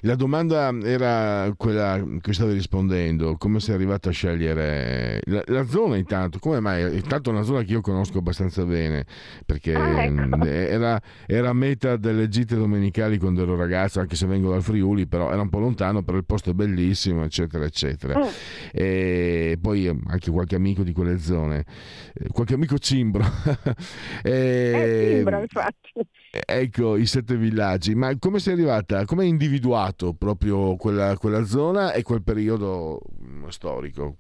La domanda era quella che stavi rispondendo, come sei arrivato a scegliere la, la, zona intanto, come mai? Intanto è una zona che io conosco abbastanza bene, perché ah, ecco. era, era, meta delle gite domenicali quando ero ragazzo, anche se vengo dal Friuli, però era un po' lontano, però il posto è bellissimo, eccetera, eccetera. Mm. E poi anche qualche amico di quelle zone, qualche amico cimbro. e, eh, cimbro, infatti. Ecco, i sette villaggi, ma come sei arrivata, come hai individuato? proprio quella, quella zona e quel periodo mm, storico?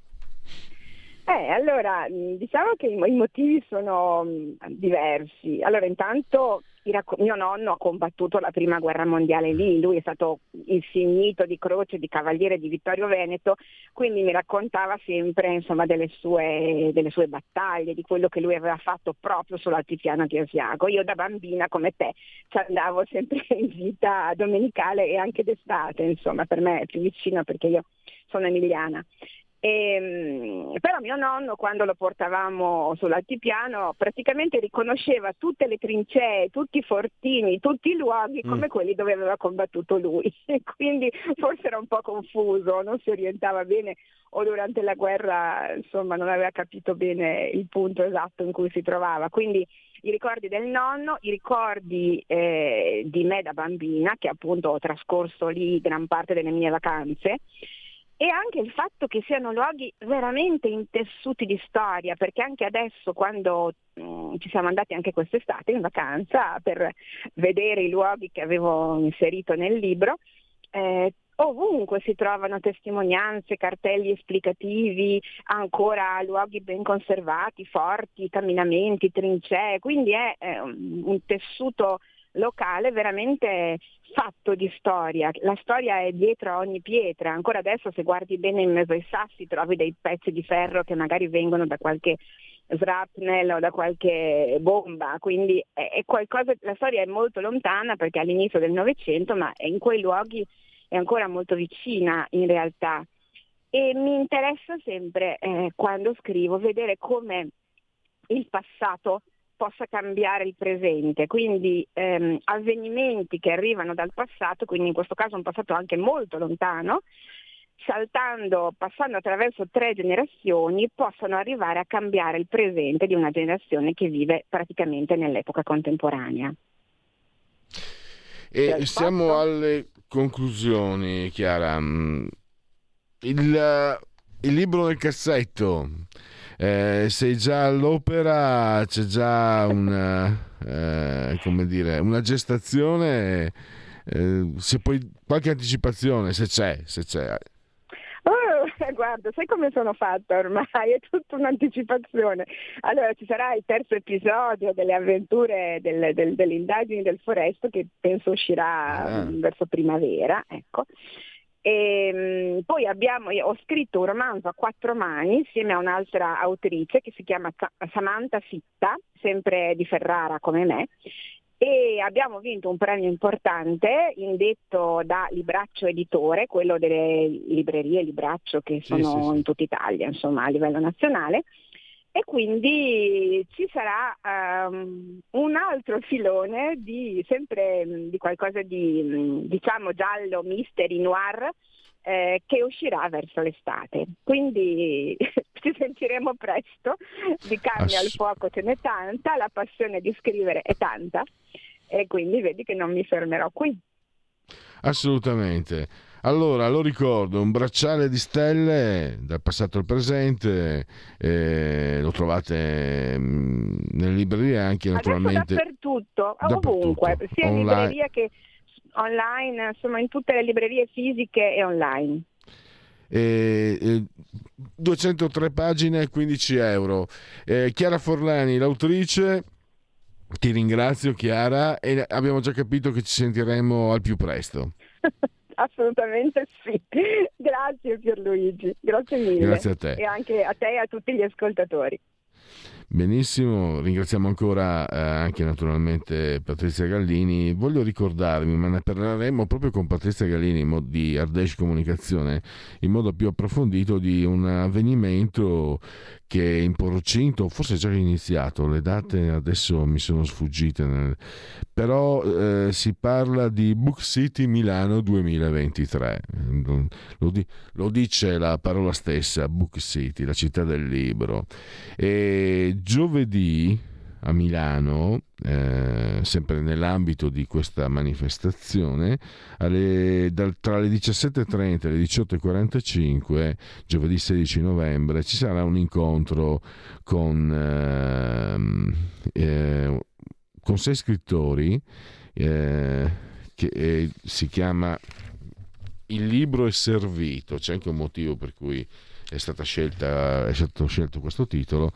Eh, allora, mm, diciamo che i motivi sono mm, diversi. Allora, intanto mio nonno ha combattuto la prima guerra mondiale lì, lui è stato insignito di croce di cavaliere di Vittorio Veneto, quindi mi raccontava sempre insomma, delle, sue, delle, sue, battaglie, di quello che lui aveva fatto proprio sull'altipiano di Asiago. Io da bambina come te ci andavo sempre in gita domenicale e anche d'estate, insomma per me è più vicino perché io sono emiliana. E, ehm, però mio nonno quando lo portavamo sull'altipiano praticamente riconosceva tutte le trincee, tutti i fortini, tutti i luoghi mm. come mm. quelli dove aveva combattuto lui. E quindi forse era un po' confuso, non si orientava bene o durante la guerra insomma non aveva capito bene il punto esatto in cui si trovava. Quindi i ricordi del nonno, i ricordi eh, di me da bambina, che appunto ho trascorso lì gran parte delle mie vacanze, e anche il fatto che siano luoghi veramente intessuti di storia, perché anche adesso quando mm, ci siamo andati anche quest'estate in vacanza per vedere i luoghi che avevo inserito nel libro, eh, ovunque si trovano testimonianze, cartelli esplicativi, ancora luoghi ben conservati, forti, camminamenti, trincee, quindi è, è un, un tessuto locale veramente fatto di storia. La storia è dietro a ogni pietra. Ancora adesso se guardi bene in mezzo ai sassi trovi dei pezzi di ferro che magari vengono da qualche shrapnel o da qualche bomba, quindi è, qualcosa, la storia è molto lontana perché è all'inizio del Novecento, ma in quei luoghi è ancora molto vicina in realtà. E mi interessa sempre eh, quando scrivo vedere come il passato possa cambiare il presente, quindi ehm, avvenimenti che arrivano dal passato, quindi in questo caso un passato anche molto lontano, saltando, passando attraverso tre generazioni, possono arrivare a cambiare il presente di una generazione che vive praticamente nell'epoca contemporanea. E siamo alle conclusioni, Chiara. Mm, il, il libro nel cassetto eh, sei già all'opera, c'è già una, eh, come dire, una gestazione, eh, se poi qualche anticipazione, se c'è, se c'è. Oh, guarda, sai come sono fatta ormai? È tutta un'anticipazione. Allora ci sarà il terzo episodio delle avventure del, del, delle indagini del Foresto che penso uscirà ah. verso primavera. Ecco. E, ehm, poi abbiamo, ho scritto un romanzo a quattro mani insieme a un'altra autrice che si chiama Samantha Fitta, sempre di Ferrara come me, e abbiamo vinto un premio importante indetto da Libraccio Editore, quello delle librerie Libraccio che sono sì, sì, sì. in tutta Italia, insomma a livello nazionale. E quindi ci sarà um, un altro filone di sempre mm, di qualcosa di mm, diciamo giallo, mystery, noir eh, che uscirà verso l'estate. Quindi ci sentiremo presto, di carne Ass- al fuoco ce n'è tanta, la passione di scrivere è tanta e quindi vedi che non mi fermerò qui. Assolutamente. Allora, lo ricordo, un bracciale di stelle dal passato al presente, eh, lo trovate mh, mm, nelle librerie anche naturalmente. Dappertutto, dappertutto, ovunque, sia in libreria che online, insomma in tutte le librerie fisiche e online. Eh, eh, 203 pagine, 15 euro. Eh, Chiara Forlani, l'autrice, ti ringrazio Chiara e abbiamo già capito che ci sentiremo al più presto. Assolutamente sì. Grazie Pierluigi, grazie mille. Grazie a te. E anche a te e a tutti gli ascoltatori. Benissimo, ringraziamo ancora eh, anche naturalmente Patrizia Gallini. Voglio ricordarmi, ma ne parleremo proprio con Patrizia Gallini di Ardèche Comunicazione in modo più approfondito di un avvenimento che è in Porocinto, forse è già iniziato, le date adesso mi sono sfuggite, però eh, si parla di Book City Milano 2023, lo, di... lo, dice la parola stessa, Book City, la città del libro. E giovedì a Milano, eh, sempre nell'ambito di questa manifestazione, alle, dal, tra le 17.30 e le 18.45, giovedì 16 novembre, ci sarà un incontro con, eh, eh, con sei scrittori eh, che eh, si chiama Il libro è servito, c'è anche un motivo per cui è, stata scelta, è stato scelto questo titolo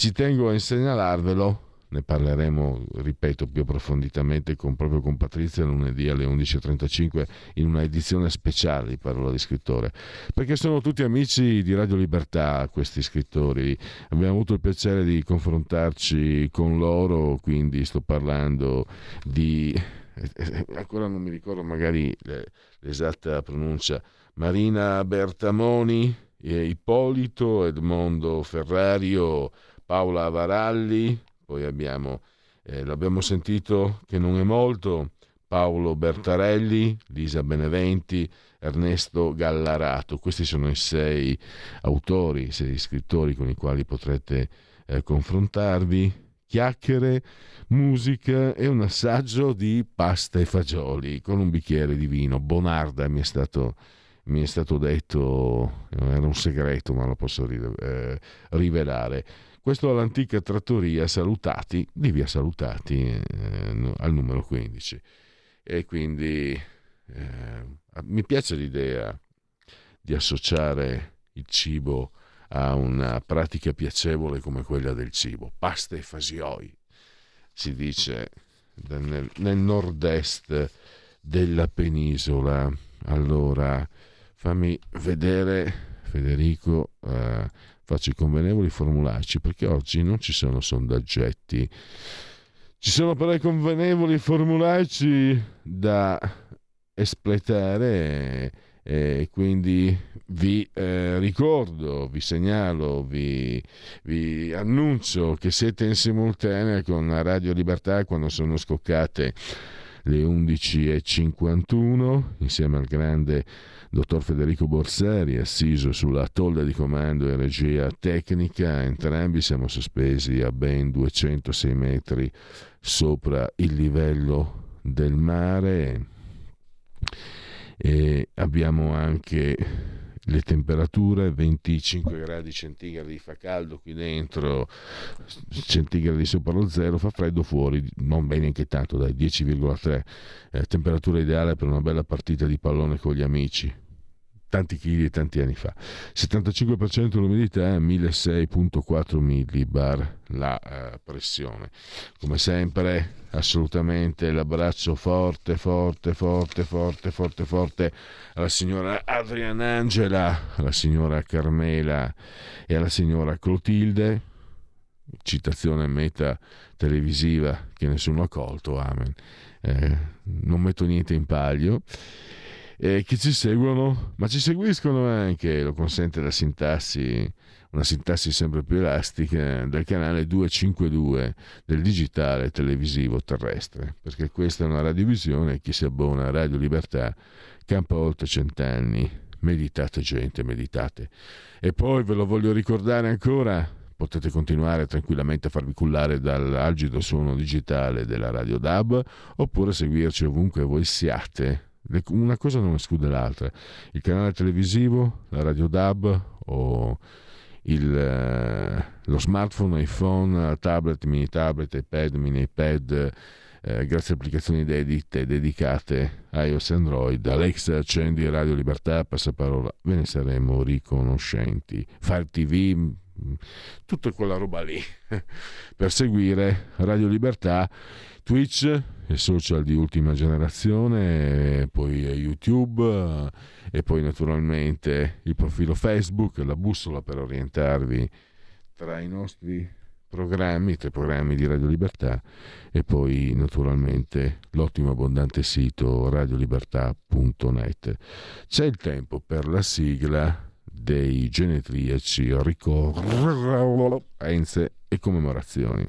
ci tengo a segnalarvelo, ne parleremo, ripeto, più approfonditamente con, proprio con Patrizia lunedì alle 11.35 in una edizione speciale di Parola di Scrittore, perché sono tutti amici di Radio Libertà questi scrittori, abbiamo avuto il piacere di confrontarci con loro, quindi sto parlando di, ancora non mi ricordo magari l'esatta pronuncia, Marina Bertamoni, Ippolito, Edmondo Ferrario, Paola Varalli, poi abbiamo, eh, l'abbiamo sentito che non è molto, Paolo Bertarelli, Lisa Beneventi, Ernesto Gallarato. Questi sono i sei autori, i sei scrittori con i quali potrete eh, confrontarvi. Chiacchiere, musica e un assaggio di pasta e fagioli con un bicchiere di vino. Bonarda mi è stato, mi è stato detto, era un segreto ma lo posso eh, rivelare. Questo all'antica trattoria Salutati, di via Salutati, eh, al numero 15. E quindi eh, mi piace l'idea di associare il cibo a una pratica piacevole come quella del cibo. Pasta e fasioi, si dice nel, nel nord-est della penisola. Allora, fammi vedere, Federico, eh, faccio i convenevoli formulaici perché oggi non ci sono sondaggetti. Ci sono però i convenevoli formulaici da espletare e, quindi vi eh, ricordo, vi segnalo, vi, vi, annuncio che siete in simultanea con Radio Libertà quando sono scoccate le 11.51 insieme al grande dottor Federico Borsari, assiso sulla tolla di comando e regia tecnica, entrambi siamo sospesi a ben 206 metri sopra il livello del mare. E abbiamo anche le temperature 25 gradi centigradi fa caldo qui dentro centigradi sopra lo zero fa freddo fuori non bene anche tanto dai 10,3 eh, temperatura ideale per una bella partita di pallone con gli amici tanti chili e tanti anni fa. 75% l'umidità 1600.4 millibar la eh, pressione. Come sempre assolutamente l'abbraccio forte forte forte forte forte forte alla signora Adriana Angela alla signora Carmela e alla signora Clotilde. Citazione meta televisiva che nessuno ha colto amen. Eh, non metto niente in palio eh, che ci seguono, ma ci seguiscono anche, lo consente la sintassi una sintassi sempre più elastica, del canale 252 del digitale televisivo terrestre, perché questa è una radiovisione chi si abbona a Radio Libertà campa oltre cent'anni. Meditate gente, meditate. E poi ve lo voglio ricordare ancora, potete continuare tranquillamente a farvi cullare dall'algido suono digitale della Radio DAB oppure seguirci ovunque voi siate una cosa non esclude l'altra. Il canale televisivo, la radio DAB o il, eh, lo smartphone, iPhone, tablet, mini tablet, iPad, mini iPad, eh, grazie a applicazioni dedite, dedicate a iOS e Android, Alexa accendi Radio Libertà, passaparola, ve ne saremo riconoscenti. Fire TV, tutta quella roba lì per seguire Radio Libertà, Twitch social di ultima generazione, poi YouTube e poi naturalmente il profilo Facebook, la bussola per orientarvi tra i nostri programmi, tra i programmi di Radio Libertà e poi naturalmente l'ottimo abbondante sito radiolibertà.net. C'è il tempo per la sigla dei genetriaci, ricorrenze e commemorazioni.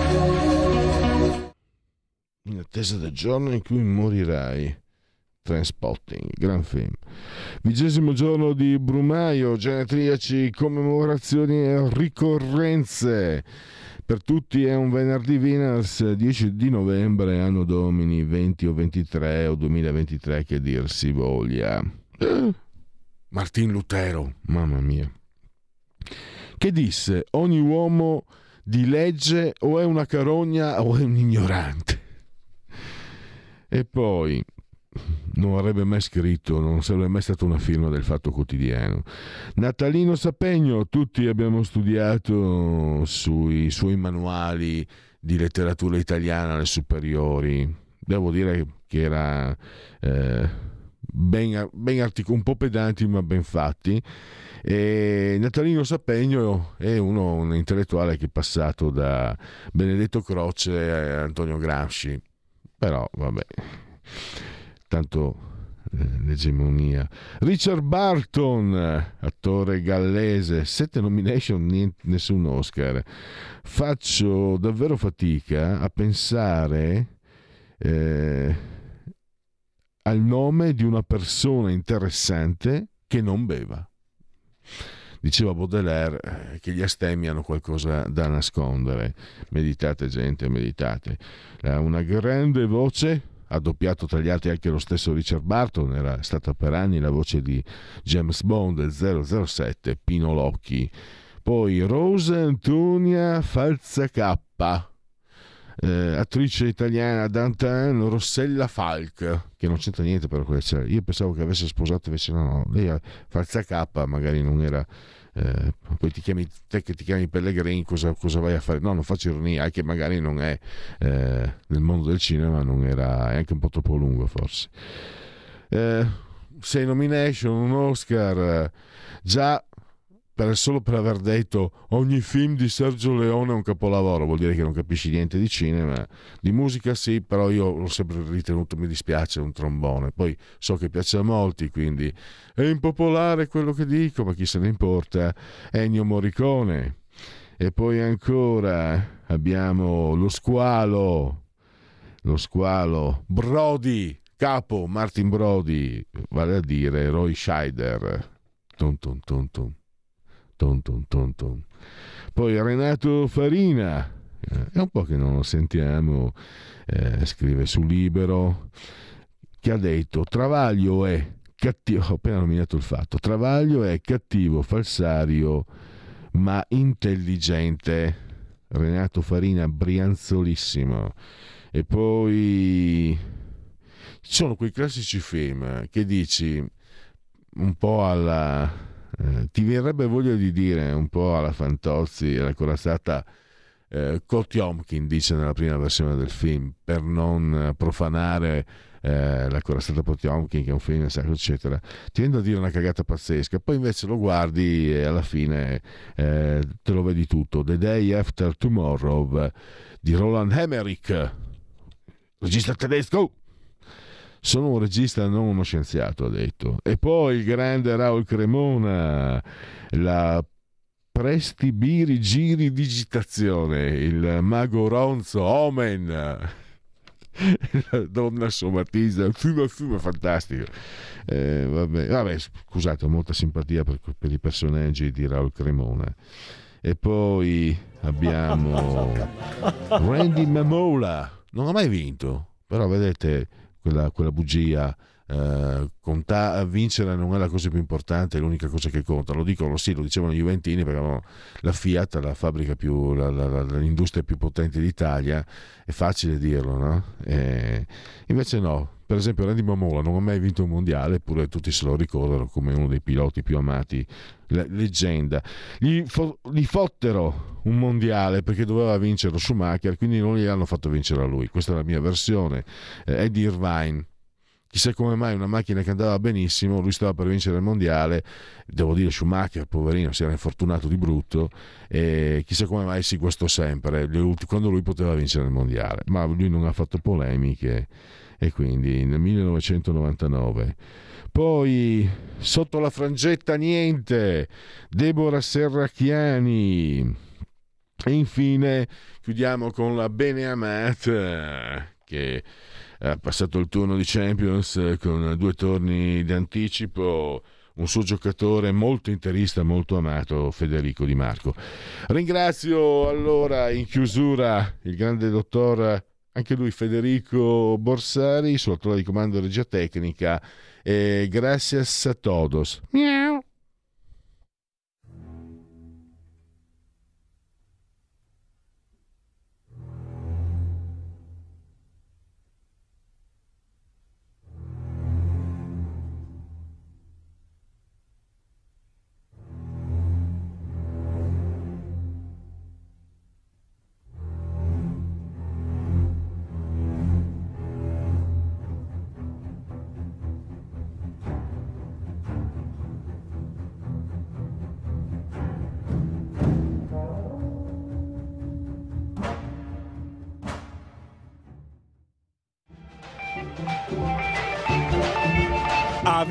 in attesa del giorno in cui morirai. Transpotting, gran film. Vigesimo giorno di Brumaio, genetriaci, commemorazioni e ricorrenze. Per tutti è un venerdì Veners 10 di novembre, anno domini 20 o 23 o 2023 che dir si voglia. Eh, Martin Lutero, mamma mia. Che disse, ogni uomo di legge o è una carogna o è un ignorante. E poi non avrebbe mai scritto, non sarebbe mai stata una firma del Fatto Quotidiano. Natalino Sapegno, tutti abbiamo studiato sui suoi manuali di letteratura italiana alle superiori. Devo dire che era eh, ben, ben articolato, un po' pedanti ma ben fatti. E Natalino Sapegno è uno, un intellettuale che è passato da Benedetto Croce a Antonio Gramsci però vabbè, tanto eh, l'egemonia. Richard Barton, attore gallese, sette nomination, niente, nessun Oscar. Faccio davvero fatica a pensare eh, al nome di una persona interessante che non beva diceva Baudelaire eh, che gli astemi hanno qualcosa da nascondere. Meditate gente, meditate. Ha una grande voce, ha doppiato tra gli altri anche lo stesso Richard Barton, era stata per anni la voce di James Bond del 007, Pino Locchi. Poi Rosa Antonia Falzacappa, eh, attrice italiana Dantan Rossella Falk, che non c'entra niente per quello che Io pensavo che avesse sposato, invece no, no. lei Falza K magari non era... Eh, poi ti chiami te che ti chiami Pellegrini cosa, cosa, vai a fare? No non faccio ironia è che magari non è eh, nel mondo del cinema non era è anche un po' troppo lungo forse. Eh, sei nomination un Oscar già per, solo per aver detto ogni film di Sergio Leone è un capolavoro, vuol dire che non capisci niente di cinema, di musica sì, però io l'ho sempre ritenuto, mi dispiace, un trombone, poi so che piace a molti, quindi è impopolare quello che dico, ma chi se ne importa, Ennio Morricone. E poi ancora abbiamo lo squalo, lo squalo, Brody, capo Martin Brody, vale a dire Roy Scheider. Tum, tum, tum, tum. Ton, ton, ton, ton. Poi Renato Farina, eh, è un po' che non lo sentiamo, eh, scrive su Libero, che ha detto Travaglio è cattivo, ho appena nominato il fatto, Travaglio è cattivo, falsario, ma intelligente. Renato Farina brianzolissimo e poi ci sono quei classici film che dici un po' alla eh, ti verrebbe voglia di dire un po' alla Fantozzi alla corazzata eh, Kotiomkin dice nella prima versione del film per non profanare eh, la corazzata Potiomkin che è un film sacro eccetera ti viene a dire una cagata pazzesca poi invece lo guardi e alla fine eh, te lo vedi tutto. The Day After Tomorrow di Roland Emmerich regista tedesco sono un regista, non uno scienziato, ha detto. E poi il grande Raul Cremona, la Presti Biri Giri Digitazione, il mago Ronzo Omen, la donna somatisa, un film fantastico. Eh, vabbè, vabbè, scusate, ho molta simpatia per, per i personaggi di Raul Cremona. E poi abbiamo Randy Mamola, non ha mai vinto, però vedete quella, quella bugia. Eh, conta- vincere non è la cosa più importante, è l'unica cosa che conta. Lo dicono, sì, lo dicevano i Juventini perché avevano la Fiat, la fabbrica più, la, la, la, l'industria più potente d'Italia, è facile dirlo, no? E invece no. Per esempio, Randy Mamola non ha mai vinto un mondiale, eppure tutti se lo ricordano come uno dei piloti più amati, leggenda. Gli, fo- gli fottero un mondiale perché doveva vincere Schumacher, quindi non gli hanno fatto vincere a lui. Questa è la mia versione. Eh, Eddie Irvine chissà come mai una macchina che andava benissimo, lui stava per vincere il mondiale, devo dire Schumacher, poverino, si era infortunato di brutto e chissà come mai si guastò sempre quando lui poteva vincere il mondiale, ma lui non ha fatto polemiche e quindi nel 1999 poi sotto la frangetta niente. Deborah Serracchiani. E infine chiudiamo con la beneamata che ha passato il turno di Champions con due torni di anticipo un suo giocatore molto interista, molto amato, Federico Di Marco. Ringrazio allora in chiusura il grande dottor anche lui Federico Borsari, suo attore di comando regia tecnica. E gracias a todos. Miau.